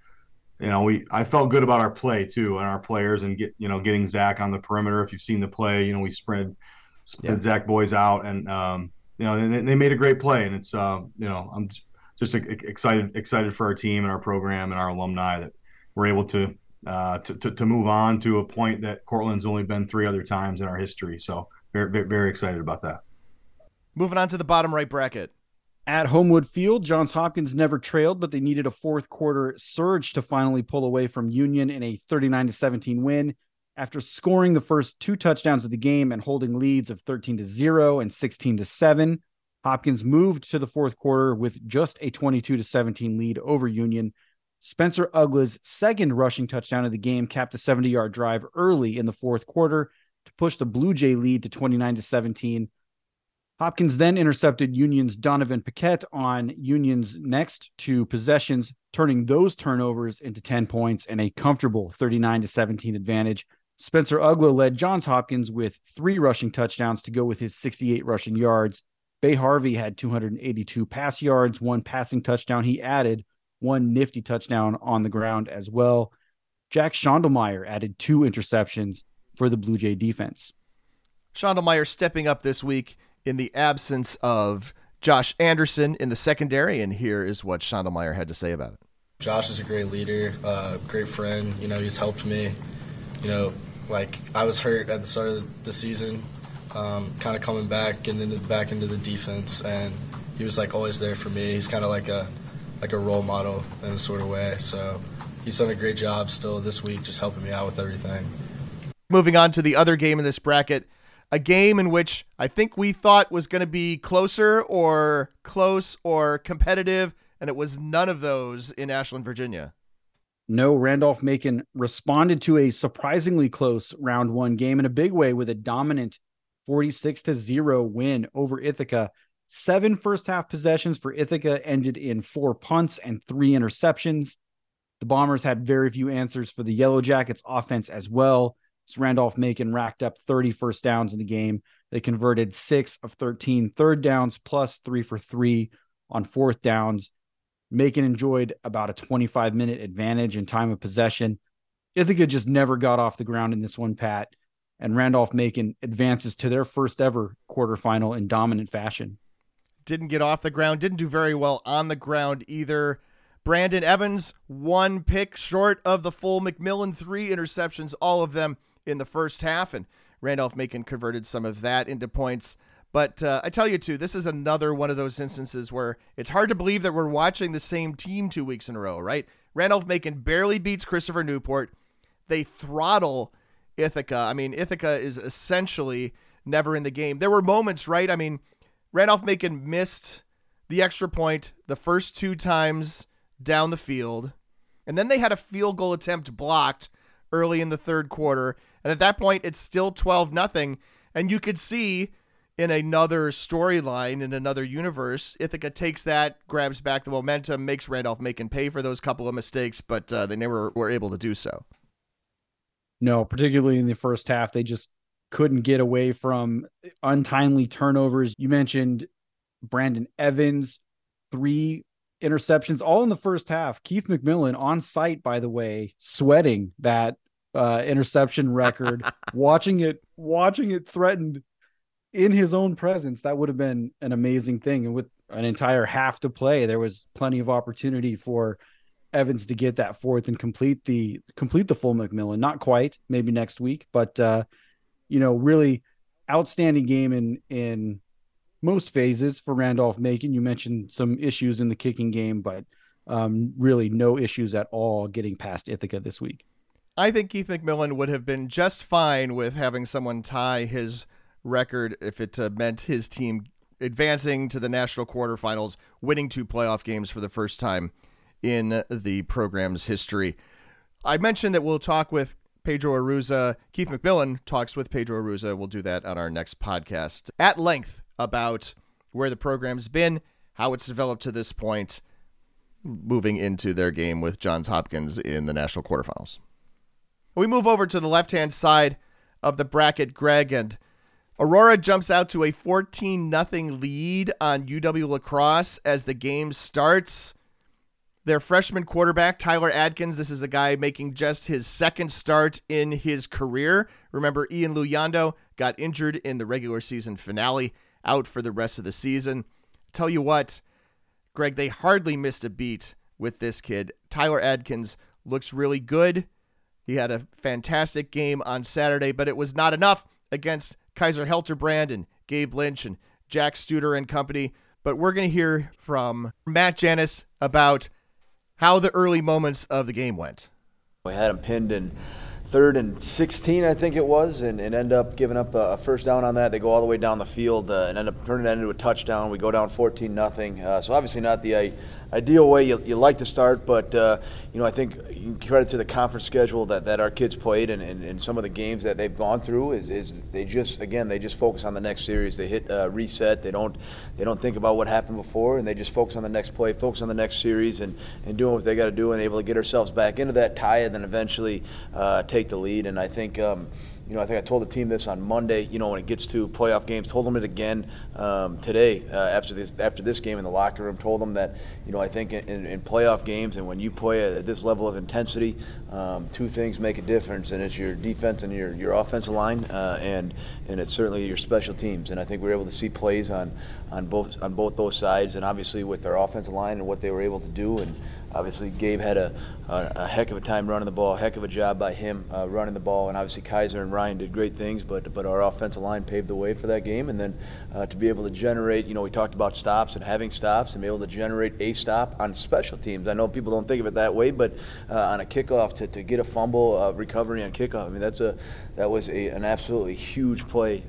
you know, we I felt good about our play too and our players and get you know getting Zach on the perimeter. If you've seen the play, you know we sprinted sprinted yeah. Zach boys out and um, you know they, they made a great play and it's uh, you know I'm just excited excited for our team and our program and our alumni that we're able to, uh, to, to to move on to a point that Cortland's only been three other times in our history. So very very excited about that. Moving on to the bottom right bracket. At Homewood Field, Johns Hopkins never trailed, but they needed a fourth quarter surge to finally pull away from Union in a 39 to 17 win. After scoring the first two touchdowns of the game and holding leads of 13 to 0 and 16 to 7, Hopkins moved to the fourth quarter with just a 22 to 17 lead over Union. Spencer Ugla's second rushing touchdown of the game capped a 70 yard drive early in the fourth quarter to push the Blue Jay lead to 29 to 17. Hopkins then intercepted Union's Donovan Paquette on Union's next two possessions, turning those turnovers into 10 points and a comfortable 39 to 17 advantage. Spencer Ugla led Johns Hopkins with three rushing touchdowns to go with his 68 rushing yards. Bay Harvey had 282 pass yards, one passing touchdown. He added one nifty touchdown on the ground as well. Jack Schondelmeyer added two interceptions for the Blue Jay defense. Schondelmeyer stepping up this week in the absence of Josh Anderson in the secondary. And here is what Schondelmeyer had to say about it. Josh is a great leader, uh, great friend. You know, he's helped me. You know, like I was hurt at the start of the season, um, kind of coming back and then back into the defense, and he was like always there for me. He's kind of like a like a role model in a sort of way. So he's done a great job still this week, just helping me out with everything. Moving on to the other game in this bracket, a game in which I think we thought was going to be closer or close or competitive, and it was none of those in Ashland, Virginia. No, Randolph Macon responded to a surprisingly close round one game in a big way with a dominant 46 to 0 win over Ithaca. Seven first half possessions for Ithaca ended in four punts and three interceptions. The Bombers had very few answers for the Yellow Jackets offense as well. So Randolph Macon racked up 30 first downs in the game. They converted six of 13 third downs plus three for three on fourth downs. Macon enjoyed about a 25 minute advantage in time of possession. Ithaca just never got off the ground in this one, Pat, and Randolph Macon advances to their first ever quarterfinal in dominant fashion. Didn't get off the ground, didn't do very well on the ground either. Brandon Evans, one pick short of the full McMillan, three interceptions, all of them in the first half, and Randolph Macon converted some of that into points. But uh, I tell you, too, this is another one of those instances where it's hard to believe that we're watching the same team two weeks in a row, right? Randolph Macon barely beats Christopher Newport. They throttle Ithaca. I mean, Ithaca is essentially never in the game. There were moments, right? I mean, Randolph Macon missed the extra point the first two times down the field, and then they had a field goal attempt blocked early in the third quarter. And at that point, it's still 12 nothing. And you could see in another storyline, in another universe, Ithaca takes that, grabs back the momentum, makes Randolph Macon pay for those couple of mistakes, but uh, they never were able to do so. No, particularly in the first half, they just couldn't get away from untimely turnovers. You mentioned Brandon Evans, three interceptions, all in the first half. Keith McMillan on site, by the way, sweating that uh, interception record, watching it, watching it threatened in his own presence. That would have been an amazing thing. And with an entire half to play, there was plenty of opportunity for Evans to get that fourth and complete the complete the full McMillan. Not quite, maybe next week, but uh, you know, really outstanding game in in most phases for Randolph Macon. You mentioned some issues in the kicking game, but um, really no issues at all getting past Ithaca this week. I think Keith McMillan would have been just fine with having someone tie his record if it uh, meant his team advancing to the national quarterfinals, winning two playoff games for the first time in the program's history. I mentioned that we'll talk with Pedro Arruza. Keith McMillan talks with Pedro Arruza. We'll do that on our next podcast at length about where the program's been, how it's developed to this point, moving into their game with Johns Hopkins in the national quarterfinals. We move over to the left hand side of the bracket, Greg, and Aurora jumps out to a 14 0 lead on UW La Crosse as the game starts. Their freshman quarterback, Tyler Adkins, this is a guy making just his second start in his career. Remember, Ian Luyando got injured in the regular season finale, out for the rest of the season. Tell you what, Greg, they hardly missed a beat with this kid. Tyler Adkins looks really good. He had a fantastic game on Saturday, but it was not enough against Kaiser Helterbrand and Gabe Lynch and Jack Studer and company. But we're going to hear from Matt Janus about how the early moments of the game went. We had him pinned in third and 16, I think it was, and, and end up giving up a, first down on that. They go all the way down the field uh, and end up turning that into a touchdown. We go down 14 nothing. Uh, so obviously not the uh, ideal way you, you like to start, but uh, you know I think credit to the conference schedule that, that our kids played and, and, and, some of the games that they've gone through is, is they just again they just focus on the next series. They hit uh, reset. They don't they don't think about what happened before, and they just focus on the next play, focus on the next series, and, and doing what they got to do, and able to get ourselves back into that tie, and then eventually uh, take the lead. And I think. Um, you know, I think I told the team this on Monday. You know, when it gets to playoff games, told them it again um, today uh, after this after this game in the locker room. Told them that you know I think in, in playoff games and when you play at this level of intensity, um, two things make a difference, and it's your defense and your your offensive line, uh, and and it's certainly your special teams. And I think we are able to see plays on on both on both those sides, and obviously with their offensive line and what they were able to do and obviously Gabe had a, a, a, heck of a time running the ball, heck of a job by him uh, running the ball, and obviously Kaiser and Ryan did great things, but but our offensive line paved the way for that game, and then uh, to be able to generate, you know, we talked about stops and having stops, and be able to generate a stop on special teams. I know people don't think of it that way, but uh, on a kickoff to, to get a fumble uh, recovery on kickoff, I mean that's a that was a, an absolutely huge play.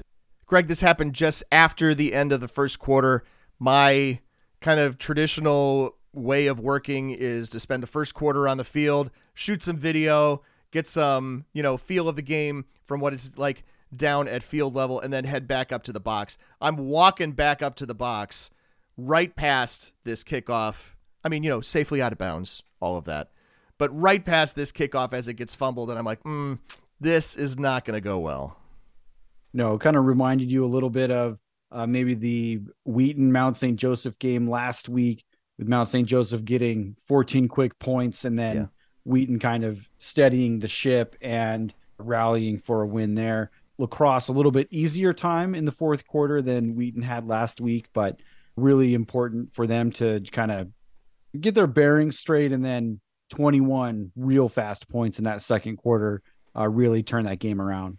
Greg, this happened just after the end of the first quarter. My kind of traditional way of working is to spend the first quarter on the field, shoot some video, get some, you know, feel of the game from what it's like down at field level, and then head back up to the box. I'm walking back up to the box right past this kickoff. I mean, you know, safely out of bounds, all of that. But right past this kickoff as it gets fumbled, and I'm like, mm, this is not going to go well. No, kind of reminded you a little bit of uh, maybe the Wheaton Mount St. Joseph game last week with Mount St. Joseph getting 14 quick points and then yeah. Wheaton kind of steadying the ship and rallying for a win there. La Crosse a little bit easier time in the fourth quarter than Wheaton had last week, but really important for them to kind of get their bearings straight and then 21 real fast points in that second quarter uh, really turn that game around.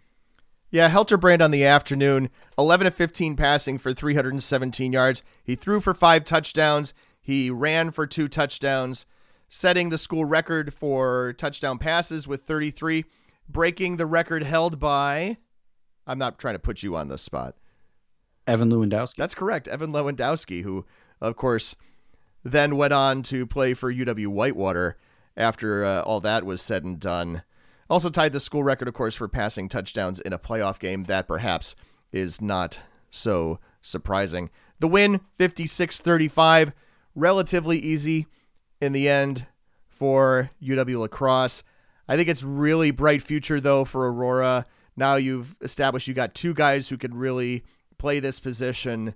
Yeah, Helterbrand on the afternoon, 11 to 15 passing for 317 yards. He threw for five touchdowns. He ran for two touchdowns, setting the school record for touchdown passes with 33, breaking the record held by. I'm not trying to put you on the spot. Evan Lewandowski. That's correct. Evan Lewandowski, who, of course, then went on to play for UW Whitewater after uh, all that was said and done. Also tied the school record, of course, for passing touchdowns in a playoff game. That perhaps is not so surprising. The win, 56 35 relatively easy in the end for UW La Crosse. I think it's really bright future though for Aurora. Now you've established you got two guys who can really play this position.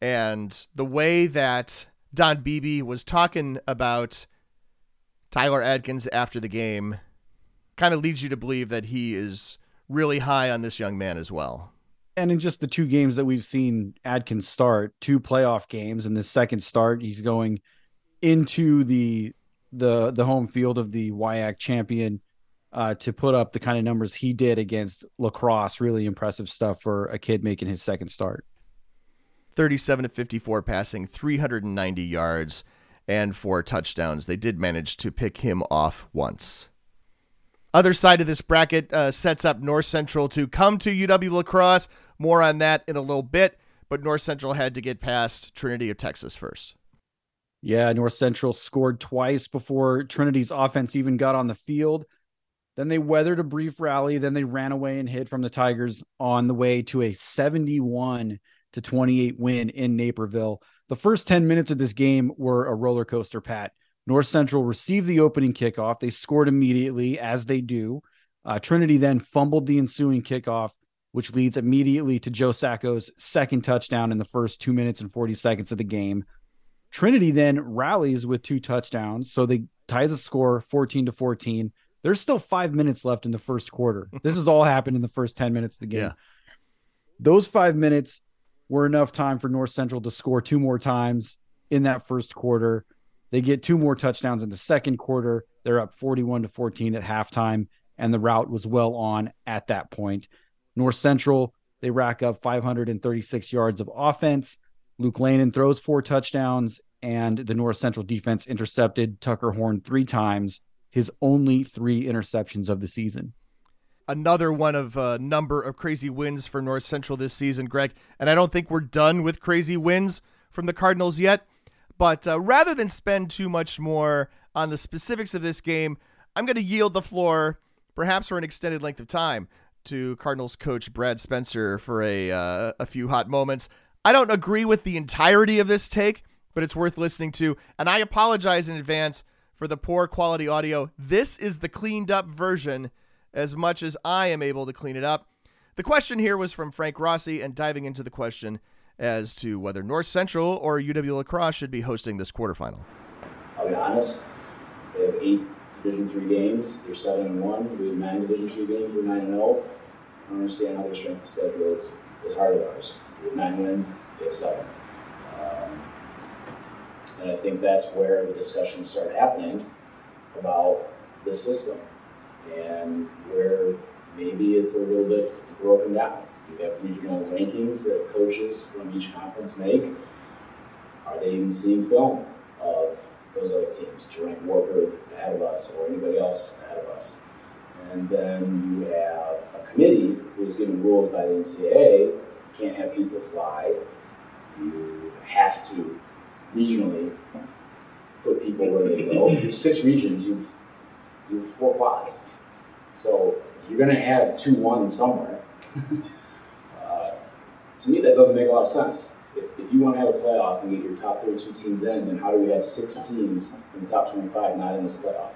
And the way that Don Beebe was talking about Tyler Adkins after the game kind of leads you to believe that he is really high on this young man as well. And in just the two games that we've seen Adkins start, two playoff games, in the second start, he's going into the the the home field of the WIAC champion uh, to put up the kind of numbers he did against La Crosse. Really impressive stuff for a kid making his second start. 37 to 54 passing, 390 yards, and four touchdowns. They did manage to pick him off once. Other side of this bracket uh, sets up North Central to come to UW La Crosse. More on that in a little bit, but North Central had to get past Trinity of Texas first. Yeah, North Central scored twice before Trinity's offense even got on the field. Then they weathered a brief rally. Then they ran away and hid from the Tigers on the way to a 71 to 28 win in Naperville. The first 10 minutes of this game were a roller coaster, Pat. North Central received the opening kickoff. They scored immediately, as they do. Uh, Trinity then fumbled the ensuing kickoff, which leads immediately to Joe Sacco's second touchdown in the first two minutes and 40 seconds of the game. Trinity then rallies with two touchdowns, so they tie the score 14 to 14. There's still five minutes left in the first quarter. this has all happened in the first 10 minutes of the game. Yeah. Those five minutes were enough time for North Central to score two more times in that first quarter. They get two more touchdowns in the second quarter. They're up 41 to 14 at halftime, and the rout was well on at that point. North Central, they rack up 536 yards of offense. Luke Lehnen throws four touchdowns, and the North Central defense intercepted Tucker Horn three times, his only three interceptions of the season. Another one of a number of crazy wins for North Central this season, Greg. And I don't think we're done with crazy wins from the Cardinals yet. But uh, rather than spend too much more on the specifics of this game, I'm going to yield the floor, perhaps for an extended length of time, to Cardinals coach Brad Spencer for a uh, a few hot moments. I don't agree with the entirety of this take, but it's worth listening to, and I apologize in advance for the poor quality audio. This is the cleaned up version, as much as I am able to clean it up. The question here was from Frank Rossi, and diving into the question, as to whether North Central or UW La Crosse should be hosting this quarterfinal. I'll be honest. They have eight Division three games. They're seven and one. We have nine Division two games. We're nine and zero. I don't understand how their strength of schedule is as hard as ours. We have nine wins. They have seven. Um, and I think that's where the discussions start happening about the system and where maybe it's a little bit broken down. We have regional rankings that coaches from each conference make. Are they even seeing film of those other teams to rank Wartburg ahead of us or anybody else ahead of us? And then you have a committee who's given rules by the NCAA. You can't have people fly. You have to regionally put people where they go. You have six regions. You've you have four quads. So you're going to have two ones somewhere. to me, that doesn't make a lot of sense. If, if you want to have a playoff and get your top 32 teams in, then how do we have six teams in the top 25 not in this playoff?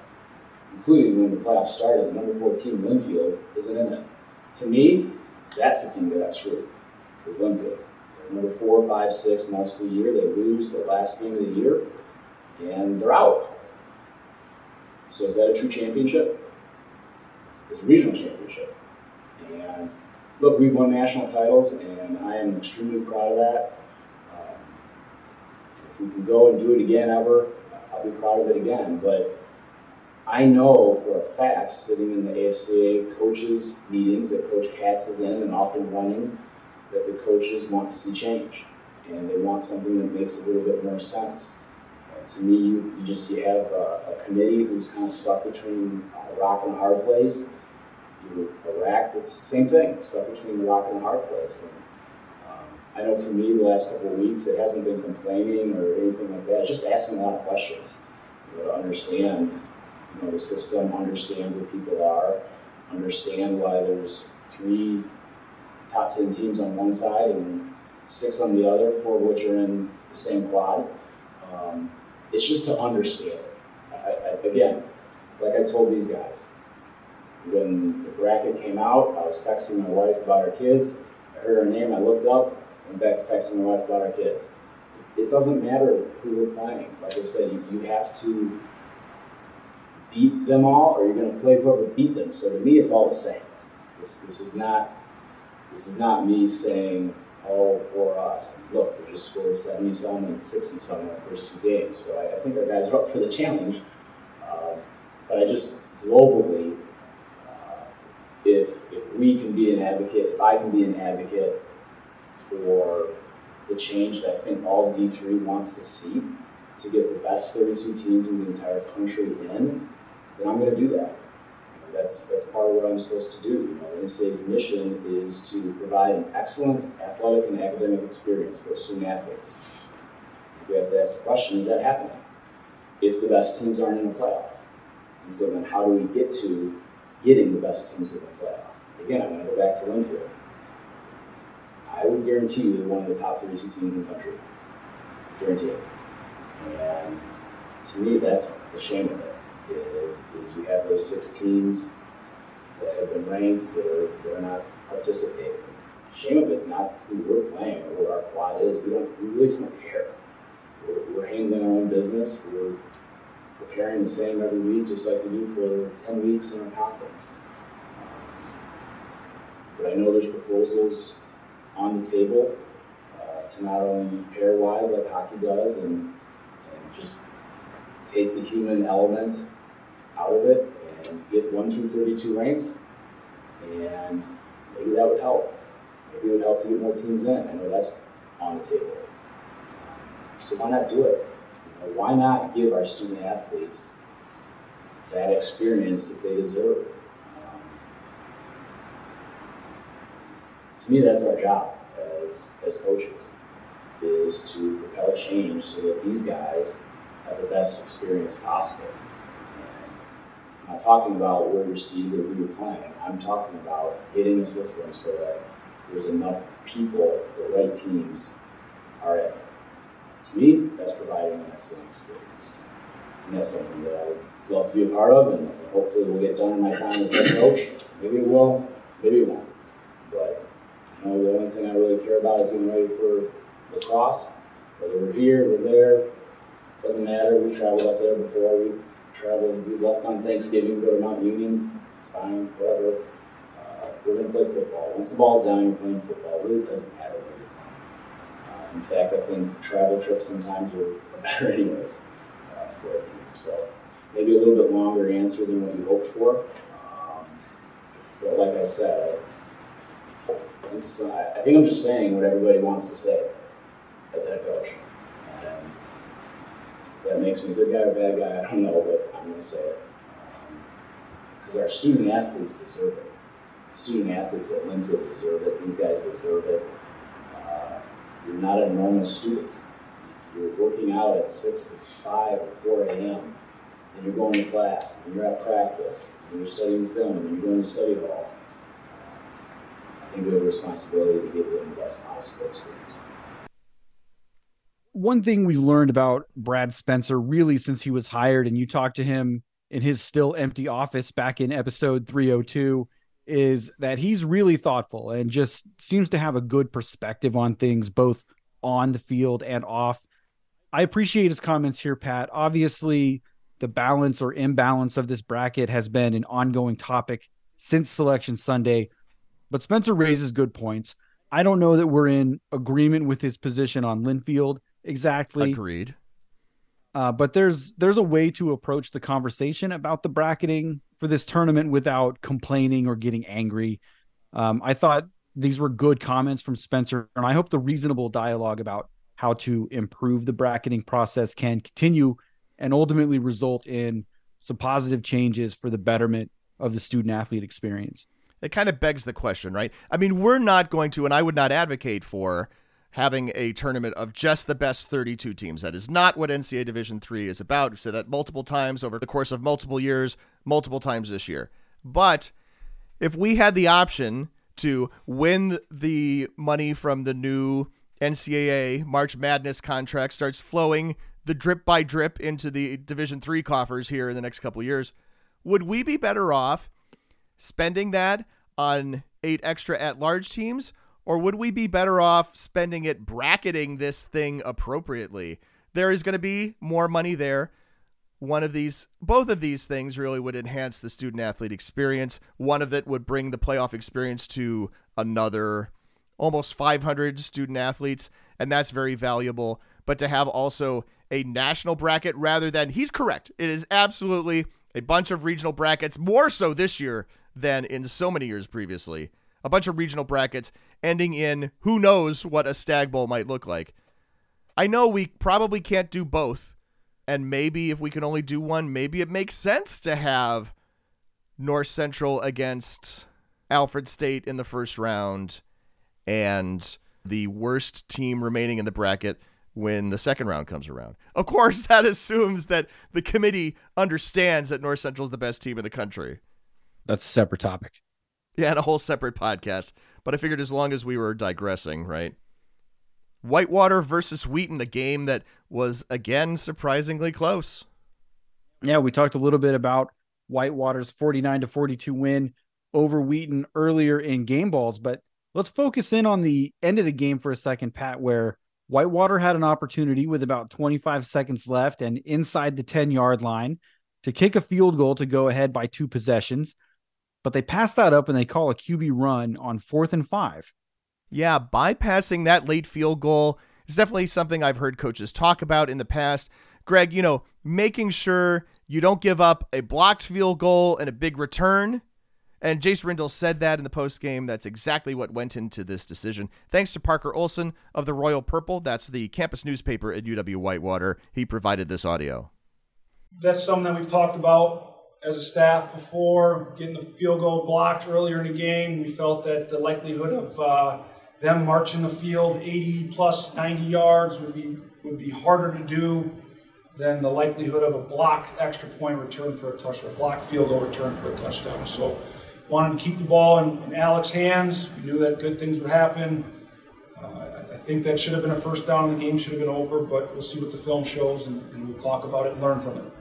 Including when the playoffs started, the number four team, Linfield, isn't in it. To me, that's the team that got screwed, is Linfield. Number four, five, six, most of the year, they lose the last game of the year, and they're out. So is that a true championship? It's a regional championship. And look, we've won national titles, and I am extremely proud of that. Um, if we can go and do it again ever, I'll be proud of it again. But I know for a fact, sitting in the AFCA coaches meetings that Coach Katz is in and often running, that the coaches want to see change, and they want something that makes a little bit more sense. And to me, you, you just you have a, a, committee who's kind of stuck between a rock and a hard place Iraq, it's the same thing, stuck between the rock and the hard place. And, um, I know for me, the last couple of weeks, it hasn't been complaining or anything like that. Just asking a lot of questions you know, to understand you know, the system, understand where people are, understand why there's three top 10 teams on one side and six on the other, four of which are in the same quad. Um, it's just to understand. I, I, again, like I told these guys, When the bracket came out, I was texting my wife about our kids. I heard her name, I looked up, went back to texting my wife about our kids. It doesn't matter who we're playing. Like I said, you, you have to beat them all, or you're going to play whoever beat them. So to me, it's all the same. This, this is not this is not me saying, oh, or us. Look, we just scored 70 some and 60 some in the first two games. So I, I think our guys are up for the challenge. Uh, but I just globally, we can be an advocate, if I can be an advocate for the change that I think all D3 wants to see to get the best 32 teams in the entire country in, then I'm going to do that. That's that's part of what I'm supposed to do. You know, NCAA's mission is to provide an excellent athletic and academic experience for student athletes. We have to ask the question: Is that happening? If the best teams aren't in the playoff, and so then how do we get to getting the best teams in the playoff? Again, I'm going to go back to Linfield. I would guarantee you they're one of the top 32 teams in the country. Guarantee it. And to me, that's the shame of it. Is, is you have those six teams that have been ranked that are, that are not participating. Shame of it's not who we're playing or what our quad is. We don't. We really don't care. We're, we're handling our own business. We're preparing the same every week, just like we do for 10 weeks in our conference. But I know there's proposals on the table uh, to not only pairwise like hockey does and, and just take the human element out of it and get 1 through 32 ranks. And maybe that would help. Maybe it would help to get more teams in. I know that's on the table. So why not do it? You know, why not give our student athletes that experience that they deserve? To me, that's our job as, as coaches, is to propel change so that these guys have the best experience possible. I'm not talking about where you're seated or who you're playing. I'm talking about getting a system so that there's enough people, the right teams, are in. To me, that's providing an excellent experience. And that's something that I would love to be a part of, and hopefully will get done in my time as head coach. Maybe it will, maybe it won't. Know, the only thing I really care about is getting ready for La Crosse. Whether we're here, we're there, doesn't matter. We've traveled up there before. We've traveled, we left on Thanksgiving, go to Mount Union. It's fine, whatever. Uh, we're going to play football. Once the ball's down, you're playing football. It really doesn't matter where you're playing. Uh, in fact, I think travel trips sometimes are, better, anyways, uh, for a team. So maybe a little bit longer answer than what you hoped for. Um, but like I said, I, I think I'm just saying what everybody wants to say as a head coach. If that makes me a good guy or a bad guy, I don't know, but I'm going to say it. Because our student athletes deserve it. Student athletes at Linfield deserve it. These guys deserve it. Uh, you're not a normal student. You're working out at 6 or 5 or 4 a.m. And you're going to class, and you're at practice, and you're studying film, and you're going to study hall. Think we have a responsibility to give them the best possible experience one thing we've learned about Brad Spencer really since he was hired, and you talked to him in his still empty office back in episode 302, is that he's really thoughtful and just seems to have a good perspective on things, both on the field and off. I appreciate his comments here, Pat. Obviously, the balance or imbalance of this bracket has been an ongoing topic since Selection Sunday, but Spencer raises good points. I don't know that we're in agreement with his position on Linfield exactly. Agreed. Uh, but there's there's a way to approach the conversation about the bracketing for this tournament without complaining or getting angry. Um, I thought these were good comments from Spencer, and I hope the reasonable dialogue about how to improve the bracketing process can continue and ultimately result in some positive changes for the betterment of the student athlete experience. It kind of begs the question, right? I mean, we're not going to, and I would not advocate for having a tournament of just the best 32 teams. That is not what NCAA Division 3 is about. We've said that multiple times over the course of multiple years, multiple times this year. But if we had the option to win the money from the new NCAA March Madness contract starts flowing the drip by drip into the Division 3 coffers here in the next couple years, would we be better off spending that on eight extra at large teams? Or would we be better off spending it bracketing this thing appropriately? There is going to be more money there. One of these, both of these things really would enhance the student athlete experience. One of it would bring the playoff experience to another almost 500 student athletes, and that's very valuable. But to have also a national bracket rather than, he's correct, it is absolutely a bunch of regional brackets, more so this year than in so many years previously. A bunch of regional brackets ending in who knows what a Stagg Bowl might look like. I know we probably can't do both. And maybe if we can only do one, maybe it makes sense to have North Central against Alfred State in the first round and the worst team remaining in the bracket when the second round comes around. Of course, that assumes that the committee understands that North Central is the best team in the country. That's a separate topic. Yeah, and a whole separate podcast. But I figured as long as we were digressing, right? Whitewater versus Wheaton, a game that was again surprisingly close. Yeah, we talked a little bit about Whitewater's 49 to 42 win over Wheaton earlier in game balls, but let's focus in on the end of the game for a second, Pat, where Whitewater had an opportunity with about 25 seconds left and inside the 10 yard line to kick a field goal to go ahead by two possessions, but they pass that up and they call a QB run on fourth and five. Yeah, bypassing that late field goal is definitely something I've heard coaches talk about in the past. Greg, you know, making sure you don't give up a blocked field goal and a big return. And Jace Rindahl said that in the post game. That's exactly what went into this decision. Thanks to Parker Olson of the Royal Purple. That's the campus newspaper at UW Whitewater. He provided this audio. That's something that we've talked about as a staff before, getting the field goal blocked earlier in the game. We felt that the likelihood of uh, them marching the field 80 plus 90 yards would be would be harder to do than the likelihood of a blocked extra point return for a touchdown, a blocked field goal return for a touchdown. So wanted to keep the ball in, in Alex's hands. We knew that good things would happen. Uh, I, I think that should have been a first down. The game should have been over, but we'll see what the film shows, and, and we'll talk about it and learn from it.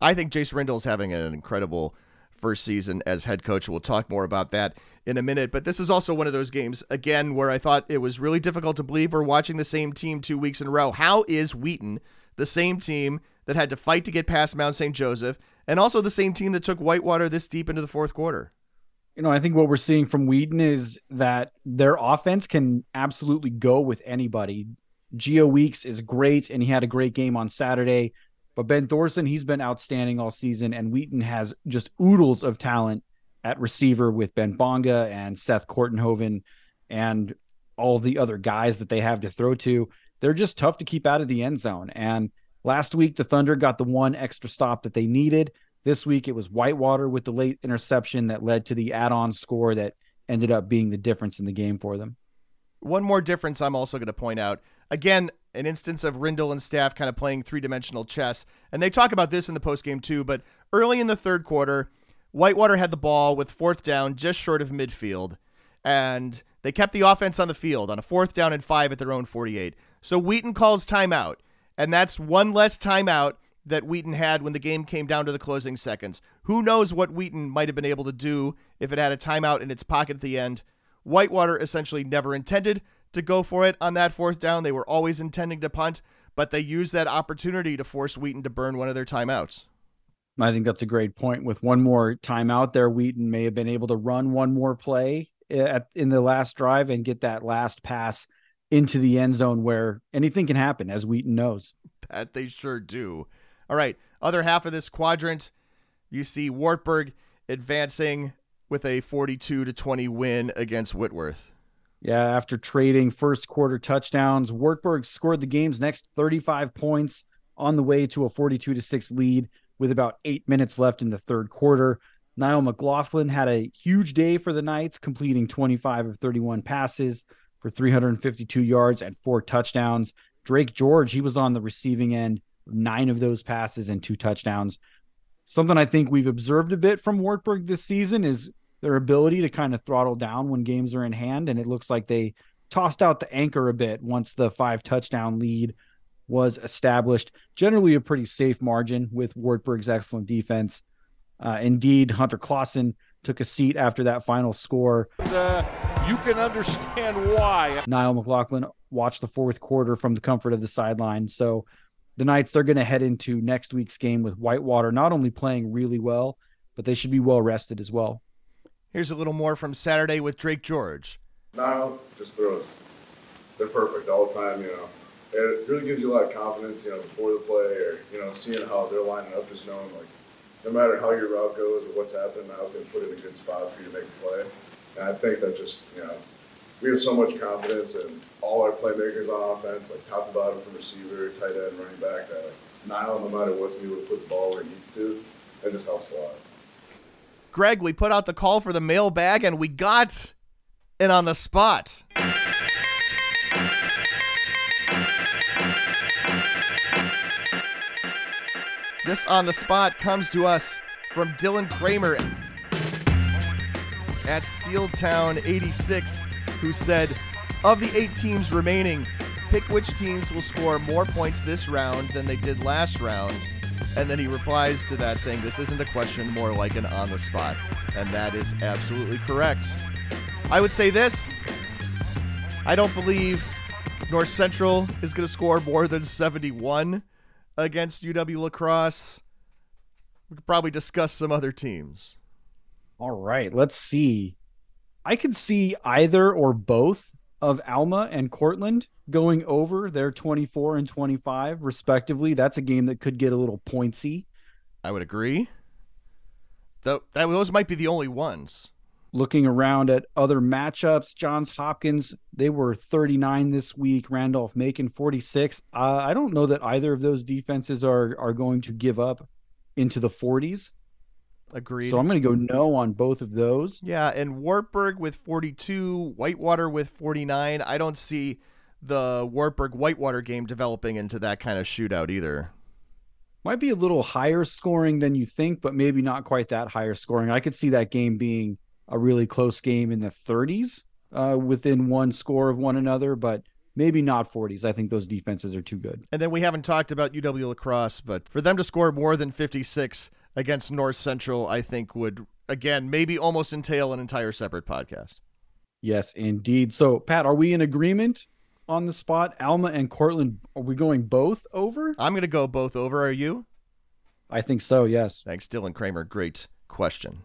I think Jace Rindahl is having an incredible first season as head coach. We'll talk more about that in a minute. But this is also one of those games, again, where I thought it was really difficult to believe we're watching the same team two weeks in a row. How is Wheaton the same team that had to fight to get past Mount St. Joseph and also the same team that took Whitewater this deep into the fourth quarter? You know, I think what we're seeing from Wheaton is that their offense can absolutely go with anybody. Geo Weeks is great, and he had a great game on Saturday. But Ben Thorson, he's been outstanding all season, and Wheaton has just oodles of talent at receiver with Ben Bonga and Seth Kortenhoven and all the other guys that they have to throw to. They're just tough to keep out of the end zone. And last week, the Thunder got the one extra stop that they needed. This week, it was Whitewater with the late interception that led to the add on score that ended up being the difference in the game for them. One more difference I'm also going to point out. Again, an instance of Rindahl and staff kind of playing three dimensional chess. And they talk about this in the postgame too. But early in the third quarter, Whitewater had the ball with fourth down just short of midfield. And they kept the offense on the field on a fourth down and five at their own 48. So Wheaton calls timeout. And that's one less timeout that Wheaton had when the game came down to the closing seconds. Who knows what Wheaton might have been able to do if it had a timeout in its pocket at the end. Whitewater essentially never intended to go for it on that fourth down. They were always intending to punt, but they used that opportunity to force Wheaton to burn one of their timeouts. I think that's a great point. With one more timeout there, Wheaton may have been able to run one more play eh, at, in the last drive and get that last pass into the end zone where anything can happen, as Wheaton knows. That they sure do. All right, other half of this quadrant, you see Wartburg advancing with a 42 to 20 win against Whitworth. Yeah, after trading first quarter touchdowns, Wartburg scored the game's next 35 points on the way to a 42 to 6 lead with about eight minutes left in the third quarter. Niall McLaughlin had a huge day for the Knights, completing 25 of 31 passes for 352 yards and four touchdowns. Drake George, he was on the receiving end, nine of those passes and two touchdowns. Something I think we've observed a bit from Wartburg this season is their ability to kind of throttle down when games are in hand. And it looks like they tossed out the anchor a bit once the five touchdown lead was established. Generally, a pretty safe margin with Wartburg's excellent defense. Uh, indeed, Hunter Clausen took a seat after that final score. Uh, you can understand why. Niall McLaughlin watched the fourth quarter from the comfort of the sideline. So the Knights, they're going to head into next week's game with Whitewater not only playing really well, but they should be well rested as well. Here's a little more from Saturday with Drake George. Niall just throws. They're perfect all the time, you know. It really gives you a lot of confidence, you know, before the play or, you know, seeing how they're lining up, just knowing, like, no matter how your route goes or what's happening, Niall's going to put in a good spot for you to make a play. And I think that just, you know, we have so much confidence in all our playmakers on offense, like top to bottom from receiver, tight end, running back, that like, Niall, no matter what, he will put the ball where he needs to. It just helps a lot. Greg, we put out the call for the mailbag and we got it on the spot. This on the spot comes to us from Dylan Kramer at Steeltown 86, who said, Of the eight teams remaining, pick which teams will score more points this round than they did last round. And then he replies to that saying, This isn't a question, more like an on the spot. And that is absolutely correct. I would say this I don't believe North Central is going to score more than 71 against UW La Crosse. We could probably discuss some other teams. All right, let's see. I could see either or both of Alma and Cortland going over their 24 and 25 respectively. That's a game that could get a little pointsy. I would agree. Though that those might be the only ones. Looking around at other matchups, Johns Hopkins, they were 39 this week, Randolph Macon 46. Uh, I don't know that either of those defenses are are going to give up into the 40s. Agreed. So I'm going to go no on both of those. Yeah, and Wartburg with 42, Whitewater with 49. I don't see the Wartburg Whitewater game developing into that kind of shootout either. Might be a little higher scoring than you think, but maybe not quite that higher scoring. I could see that game being a really close game in the 30s, uh, within one score of one another, but maybe not 40s. I think those defenses are too good. And then we haven't talked about UW La Crosse, but for them to score more than 56 against North Central, I think would again maybe almost entail an entire separate podcast. Yes, indeed. So, Pat, are we in agreement on the spot? Alma and Cortland, are we going both over? I'm going to go both over. Are you? I think so. Yes. Thanks, Dylan Kramer. Great question.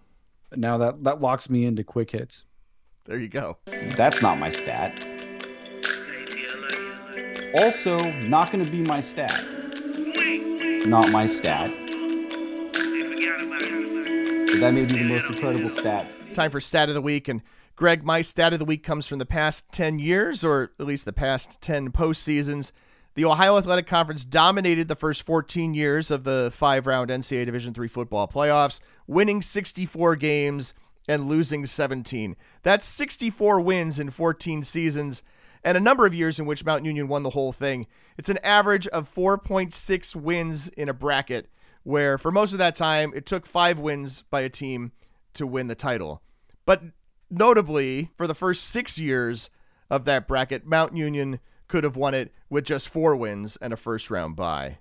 Now that that locks me into quick hits. There you go. That's not my stat. Also, not going to be my stat. Not my stat. That may be the most incredible stat. Time for stat of the week. And Greg, my stat of the week comes from the past 10 years, or at least the past 10 postseasons. The Ohio Athletic Conference dominated the first 14 years of the five round NCAA Division III football playoffs, winning 64 games and losing 17. That's 64 wins in 14 seasons and a number of years in which Mount Union won the whole thing. It's an average of 4.6 wins in a bracket, where for most of that time, it took five wins by a team to win the title. But notably, for the first six years of that bracket, Mount Union could have won it with just four wins and a first round bye.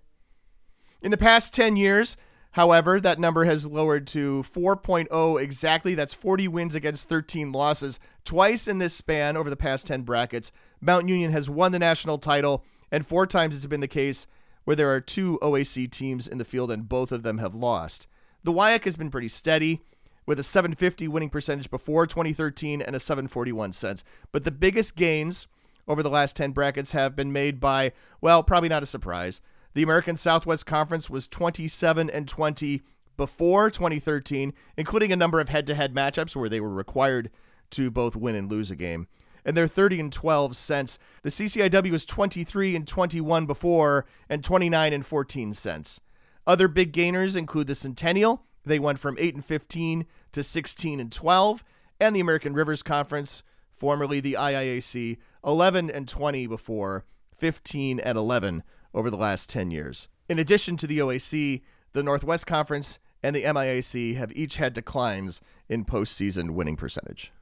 In the past 10 years, however, that number has lowered to 4.0 exactly. That's 40 wins against 13 losses. Twice in this span over the past 10 brackets, Mount Union has won the national title, and four times it's been the case where there are two OAC teams in the field and both of them have lost. The WIAC has been pretty steady with a 750 winning percentage before 2013 and a 741 since. But the biggest gains over the last 10 brackets have been made by, well, probably not a surprise. The American Southwest Conference was 27 and 20 before 2013, including a number of head to head matchups where they were required to both win and lose a game. And they're 30 and 12 since. The CCIW was 23 and 21 before and 29 and 14 since. Other big gainers include the Centennial. They went from 8 and 15 to 16 and 12, and the American Rivers Conference, formerly the IIAC, 11 and 20 before, 15 and 11 over the last 10 years. In addition to the OAC, the Northwest Conference and the MIAC have each had declines in postseason winning percentage.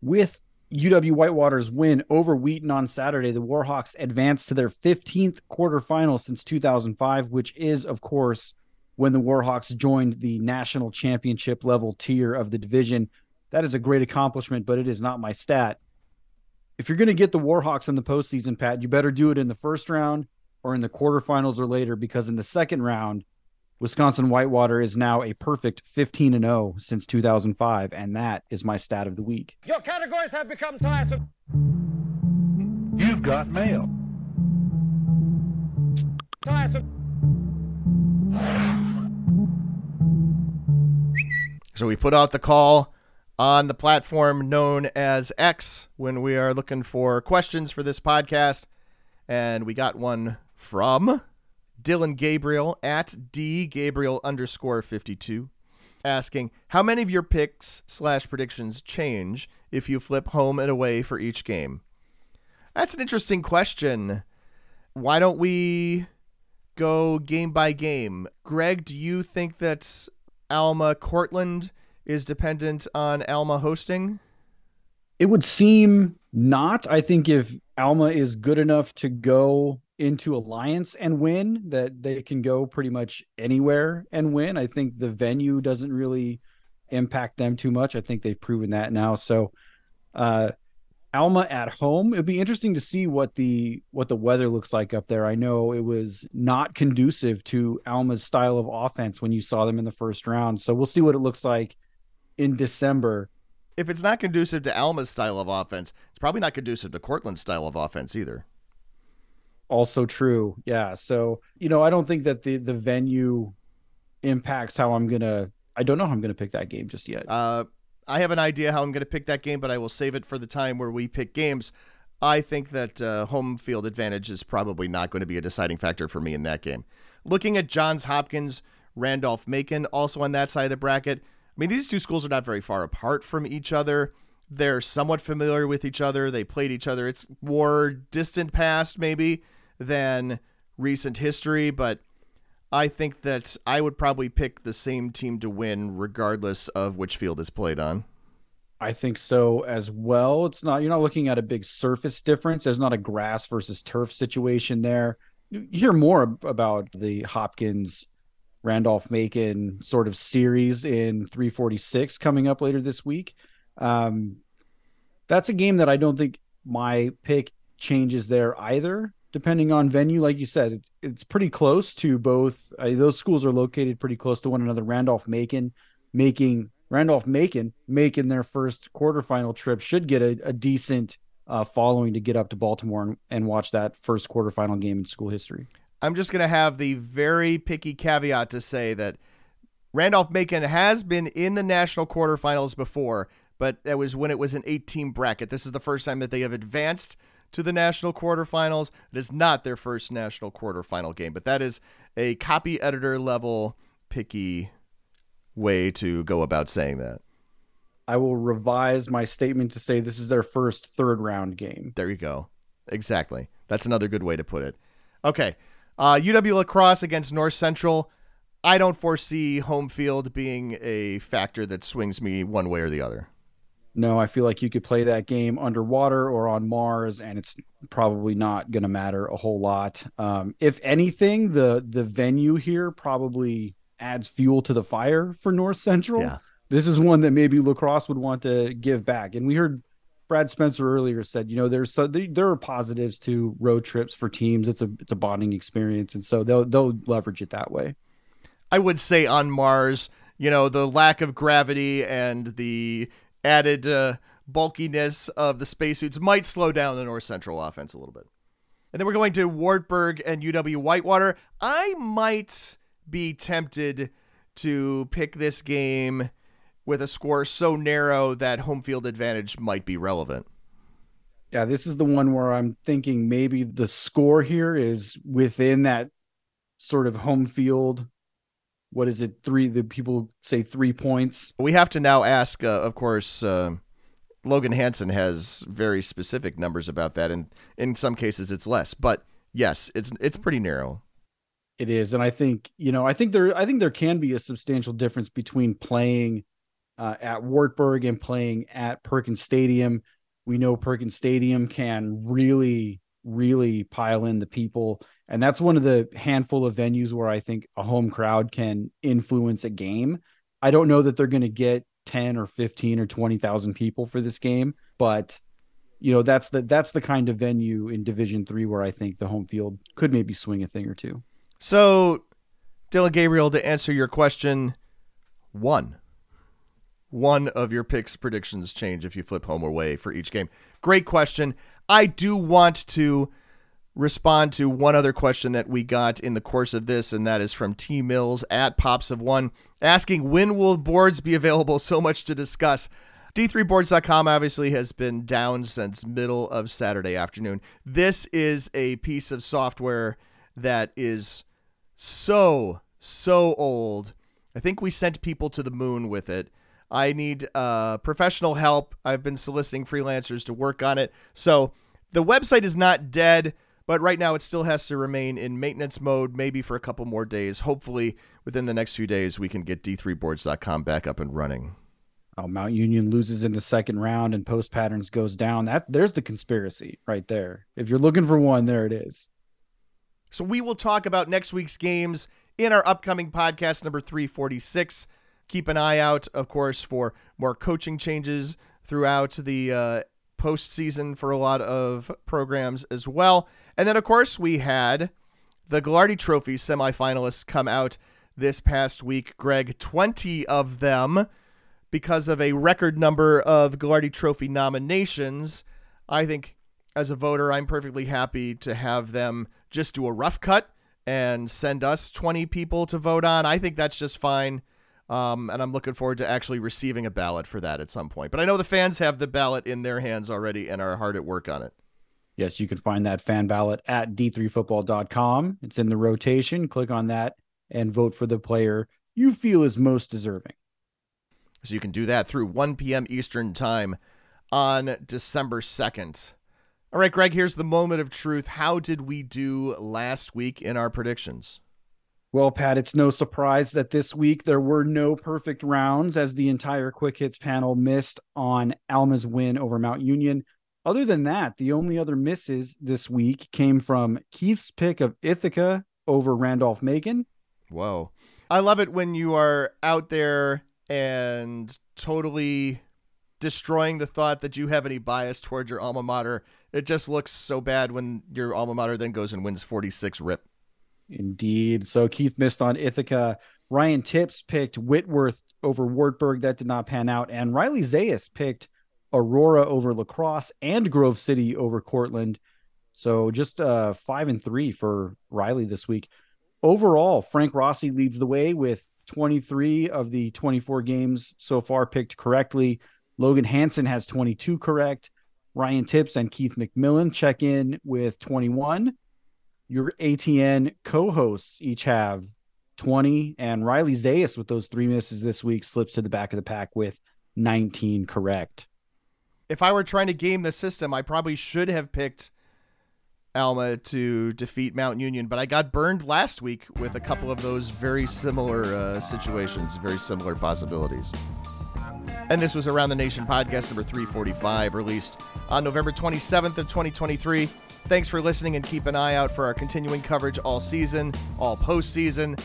With UW Whitewater's win over Wheaton on Saturday, the Warhawks advanced to their 15th quarterfinal since 2005, which is, of course, when the Warhawks joined the national championship level tier of the division. That is a great accomplishment, but it is not my stat. If you're going to get the Warhawks in the postseason, Pat, you better do it in the first round or in the quarterfinals or later, because in the second round, Wisconsin Whitewater is now a perfect 15 and 0 since 2005, and that is my stat of the week. Your categories have become tiresome. You've got mail. Tiresome. So we put out the call on the platform known as X when we are looking for questions for this podcast. And we got one from Dylan Gabriel at D Gabriel underscore 52 asking how many of your picks slash predictions change if you flip home and away for each game? That's an interesting question. Why don't we go game by game? Greg, do you think that Alma Cortland is dependent on Alma hosting? It would seem not. I think if Alma is good enough to go into Alliance and win, that they can go pretty much anywhere and win. I think the venue doesn't really impact them too much. I think they've proven that now. So, uh, Alma at home. It'd be interesting to see what the what the weather looks like up there. I know it was not conducive to Alma's style of offense when you saw them in the first round. So we'll see what it looks like in December. If it's not conducive to Alma's style of offense, it's probably not conducive to Cortland's style of offense either. Also true. Yeah. So, you know, I don't think that the the venue impacts how I'm going to I don't know how I'm going to pick that game just yet. Uh I have an idea how I'm going to pick that game, but I will save it for the time where we pick games. I think that uh, home field advantage is probably not going to be a deciding factor for me in that game. Looking at Johns Hopkins, Randolph Macon, also on that side of the bracket. I mean, these two schools are not very far apart from each other. They're somewhat familiar with each other. They played each other. It's more distant past, maybe, than recent history, but I think that I would probably pick the same team to win regardless of which field is played on. I think so as well. It's not you're not looking at a big surface difference. There's not a grass versus turf situation there. You hear more about the Hopkins Randolph Macon sort of series in 346 coming up later this week. Um, that's a game that I don't think my pick changes there either depending on venue. Like you said, it, it's pretty close to both. Uh, those schools are located pretty close to one another. Randolph Macon making Randolph Macon making their first quarterfinal trip should get a, a decent uh, following to get up to Baltimore and, and watch that first quarterfinal game in school history. I'm just going to have the very picky caveat to say that Randolph Macon has been in the national quarterfinals before, but that was when it was an 18 bracket. This is the first time that they have advanced to the national quarterfinals. It is not their first national quarterfinal game, but that is a copy editor level picky way to go about saying that. I will revise my statement to say this is their first third round game. There you go. Exactly. That's another good way to put it. Okay. Uh, UW La Crosse against North Central. I don't foresee home field being a factor that swings me one way or the other. No, I feel like you could play that game underwater or on Mars, and it's probably not going to matter a whole lot. Um, if anything, the the venue here probably adds fuel to the fire for North Central. Yeah. This is one that maybe La Crosse would want to give back. And we heard Brad Spencer earlier said, you know, there's so, there are positives to road trips for teams. It's a it's a bonding experience, and so they'll they'll leverage it that way. I would say on Mars, you know, the lack of gravity and the added uh, bulkiness of the spacesuits might slow down the North Central offense a little bit. And then we're going to Wartburg and UW Whitewater. I might be tempted to pick this game with a score so narrow that home field advantage might be relevant. Yeah, this is the one where I'm thinking maybe the score here is within that sort of home field. What is it? Three, the people say three points. We have to now ask, uh, of course, uh, Logan Hansen has very specific numbers about that, and in some cases it's less. But yes, it's it's pretty narrow. It is, and I think you know, I think there, I think there can be a substantial difference between playing uh, at Wartburg and playing at Perkins Stadium. We know Perkins Stadium can really really pile in the people. And that's one of the handful of venues where I think a home crowd can influence a game. I don't know that they're going to get 10 or 15 or 20,000 people for this game, but you know, that's the that's the kind of venue in Division 3 where I think the home field could maybe swing a thing or two. So, Dylan Gabriel to answer your question, one one of your picks predictions change if you flip home or away for each game? Great question. I do want to respond to one other question that we got in the course of this, and that is from T Mills at Pops of One, asking when will boards be available? So much to discuss. D3boards.com obviously has been down since middle of Saturday afternoon. This is a piece of software that is so, so old. I think we sent people to the moon with it. I need uh, professional help. I've been soliciting freelancers to work on it. So the website is not dead, but right now it still has to remain in maintenance mode, maybe for a couple more days. Hopefully, within the next few days, we can get d3boards.com back up and running. Oh, Mount Union loses in the second round and Post Patterns goes down. That there's the conspiracy right there. If you're looking for one, there it is. So we will talk about next week's games in our upcoming podcast number 346 keep an eye out, of course, for more coaching changes throughout the uh, postseason for a lot of programs as well. And then, of course, we had the Gagliardi Trophy semifinalists come out this past week. Greg, 20 of them because of a record number of Gagliardi Trophy nominations. I think as a voter, I'm perfectly happy to have them just do a rough cut and send us 20 people to vote on. I think that's just fine. Um, and I'm looking forward to actually receiving a ballot for that at some point. But I know the fans have the ballot in their hands already and are hard at work on it. Yes, you can find that fan ballot at d3football.com. It's in the rotation. Click on that and vote for the player you feel is most deserving. So you can do that through 1 p.m. Eastern Time on December 2nd. All right, Greg, here's the moment of truth. How did we do last week in our predictions? Well, Pat, it's no surprise that this week there were no perfect rounds as the entire quick hits panel missed on Alma's win over Mount Union. Other than that, the only other misses this week came from Keith's pick of Ithaca over Randolph Macon. Whoa. I love it when you are out there and totally destroying the thought that you have any bias towards your alma mater. It just looks so bad when your alma mater then goes and wins 46 rip. Indeed. So Keith missed on Ithaca. Ryan Tipps picked Whitworth over Wartburg. That did not pan out. And Riley Zayas picked Aurora over La Crosse and Grove City over Cortland. So just uh, five and three for Riley this week. Overall, Frank Rossi leads the way with 23 of the 24 games so far picked correctly. Logan Hanson has 22 correct. Ryan Tipps and Keith McMillan check in with 21 your ATN co-hosts each have 20 and Riley Zayas with those three misses this week slips to the back of the pack with 19 correct. If I were trying to game the system, I probably should have picked Alma to defeat Mount Union, but I got burned last week with a couple of those very similar uh, situations, very similar possibilities. And this was Around the Nation podcast number 345, released on November 27th of 2023. Thanks for listening and keep an eye out for our continuing coverage all season, all postseason,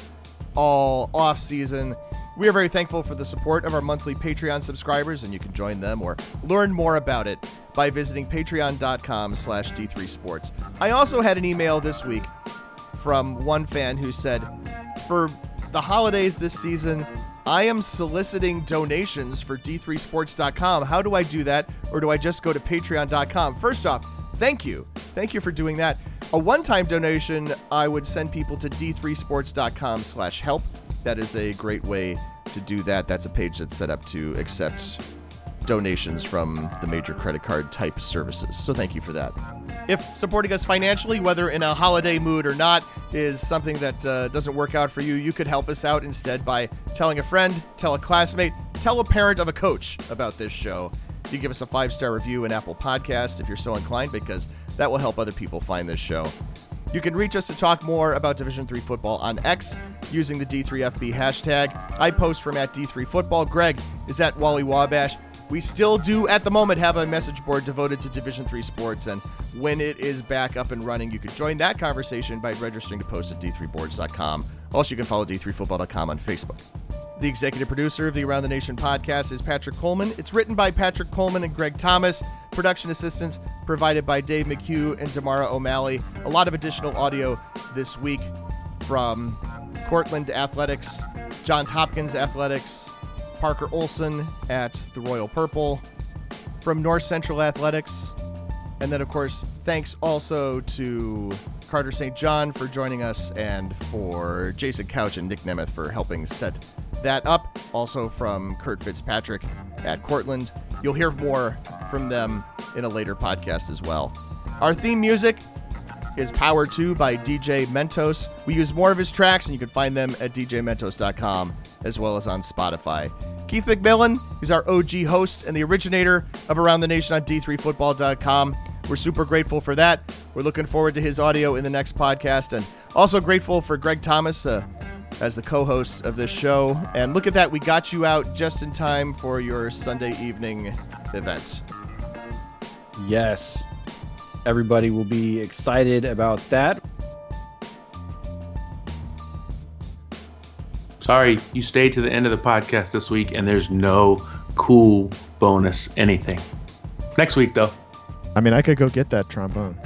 all off season. We are very thankful for the support of our monthly Patreon subscribers, and you can join them or learn more about it by visiting patreon.com slash d3sports. I also had an email this week from one fan who said, for the holidays this season, I am soliciting donations for d3sports.com. How do I do that? Or do I just go to patreon.com? First off, thank you. Thank you for doing that. A one-time donation, I would send people to d3sports.com slash help. That is a great way to do that. That's a page that's set up to accept donations from the major credit card type services. So thank you for that. If supporting us financially, whether in a holiday mood or not, is something that uh, doesn't work out for you, you could help us out instead by telling a friend, tell a classmate, tell a parent of a coach about this show. You give us a five star review in Apple Podcast if you're so inclined, because that will help other people find this show. You can reach us to talk more about Division 3 football on X using the D3FB hashtag. I post from at D3 Football. Greg is at Wally Wabash. We still do, at the moment, have a message board devoted to Division Three sports, and when it is back up and running. You can join that conversation by registering to post at d3boards.com. Also, you can follow d3football.com on Facebook. The executive producer of the Around the Nation podcast is Patrick Coleman. It's written by Patrick Coleman and Greg Thomas. Production assistance provided by Dave McHugh and Damara O'Malley. A lot of additional audio this week from Cortland Athletics, Johns Hopkins Athletics, Parker Olson at the Royal Purple, from North Central Athletics, and then, of course, thanks also to Carter St. John for joining us and for Jason Couch and Nick Nemeth for helping set that up. Also from Curt Fitzpatrick at Cortland. You'll hear more from them in a later podcast as well. Our theme music is Power 2 by DJ Mentos. We use more of his tracks, and you can find them at djmentos.com as well as on Spotify. Keith McMillan is our OG host and the originator of Around the Nation on d3football.com. We're super grateful for that. We're looking forward to his audio in the next podcast, and also grateful for Greg Thomas uh, as the co host of this show. And look at that, we got you out just in time for your Sunday evening event. Yes. Everybody will be excited about that. Sorry, you stayed to the end of the podcast this week and there's no cool bonus anything. Next week, though. I mean, I could go get that trombone.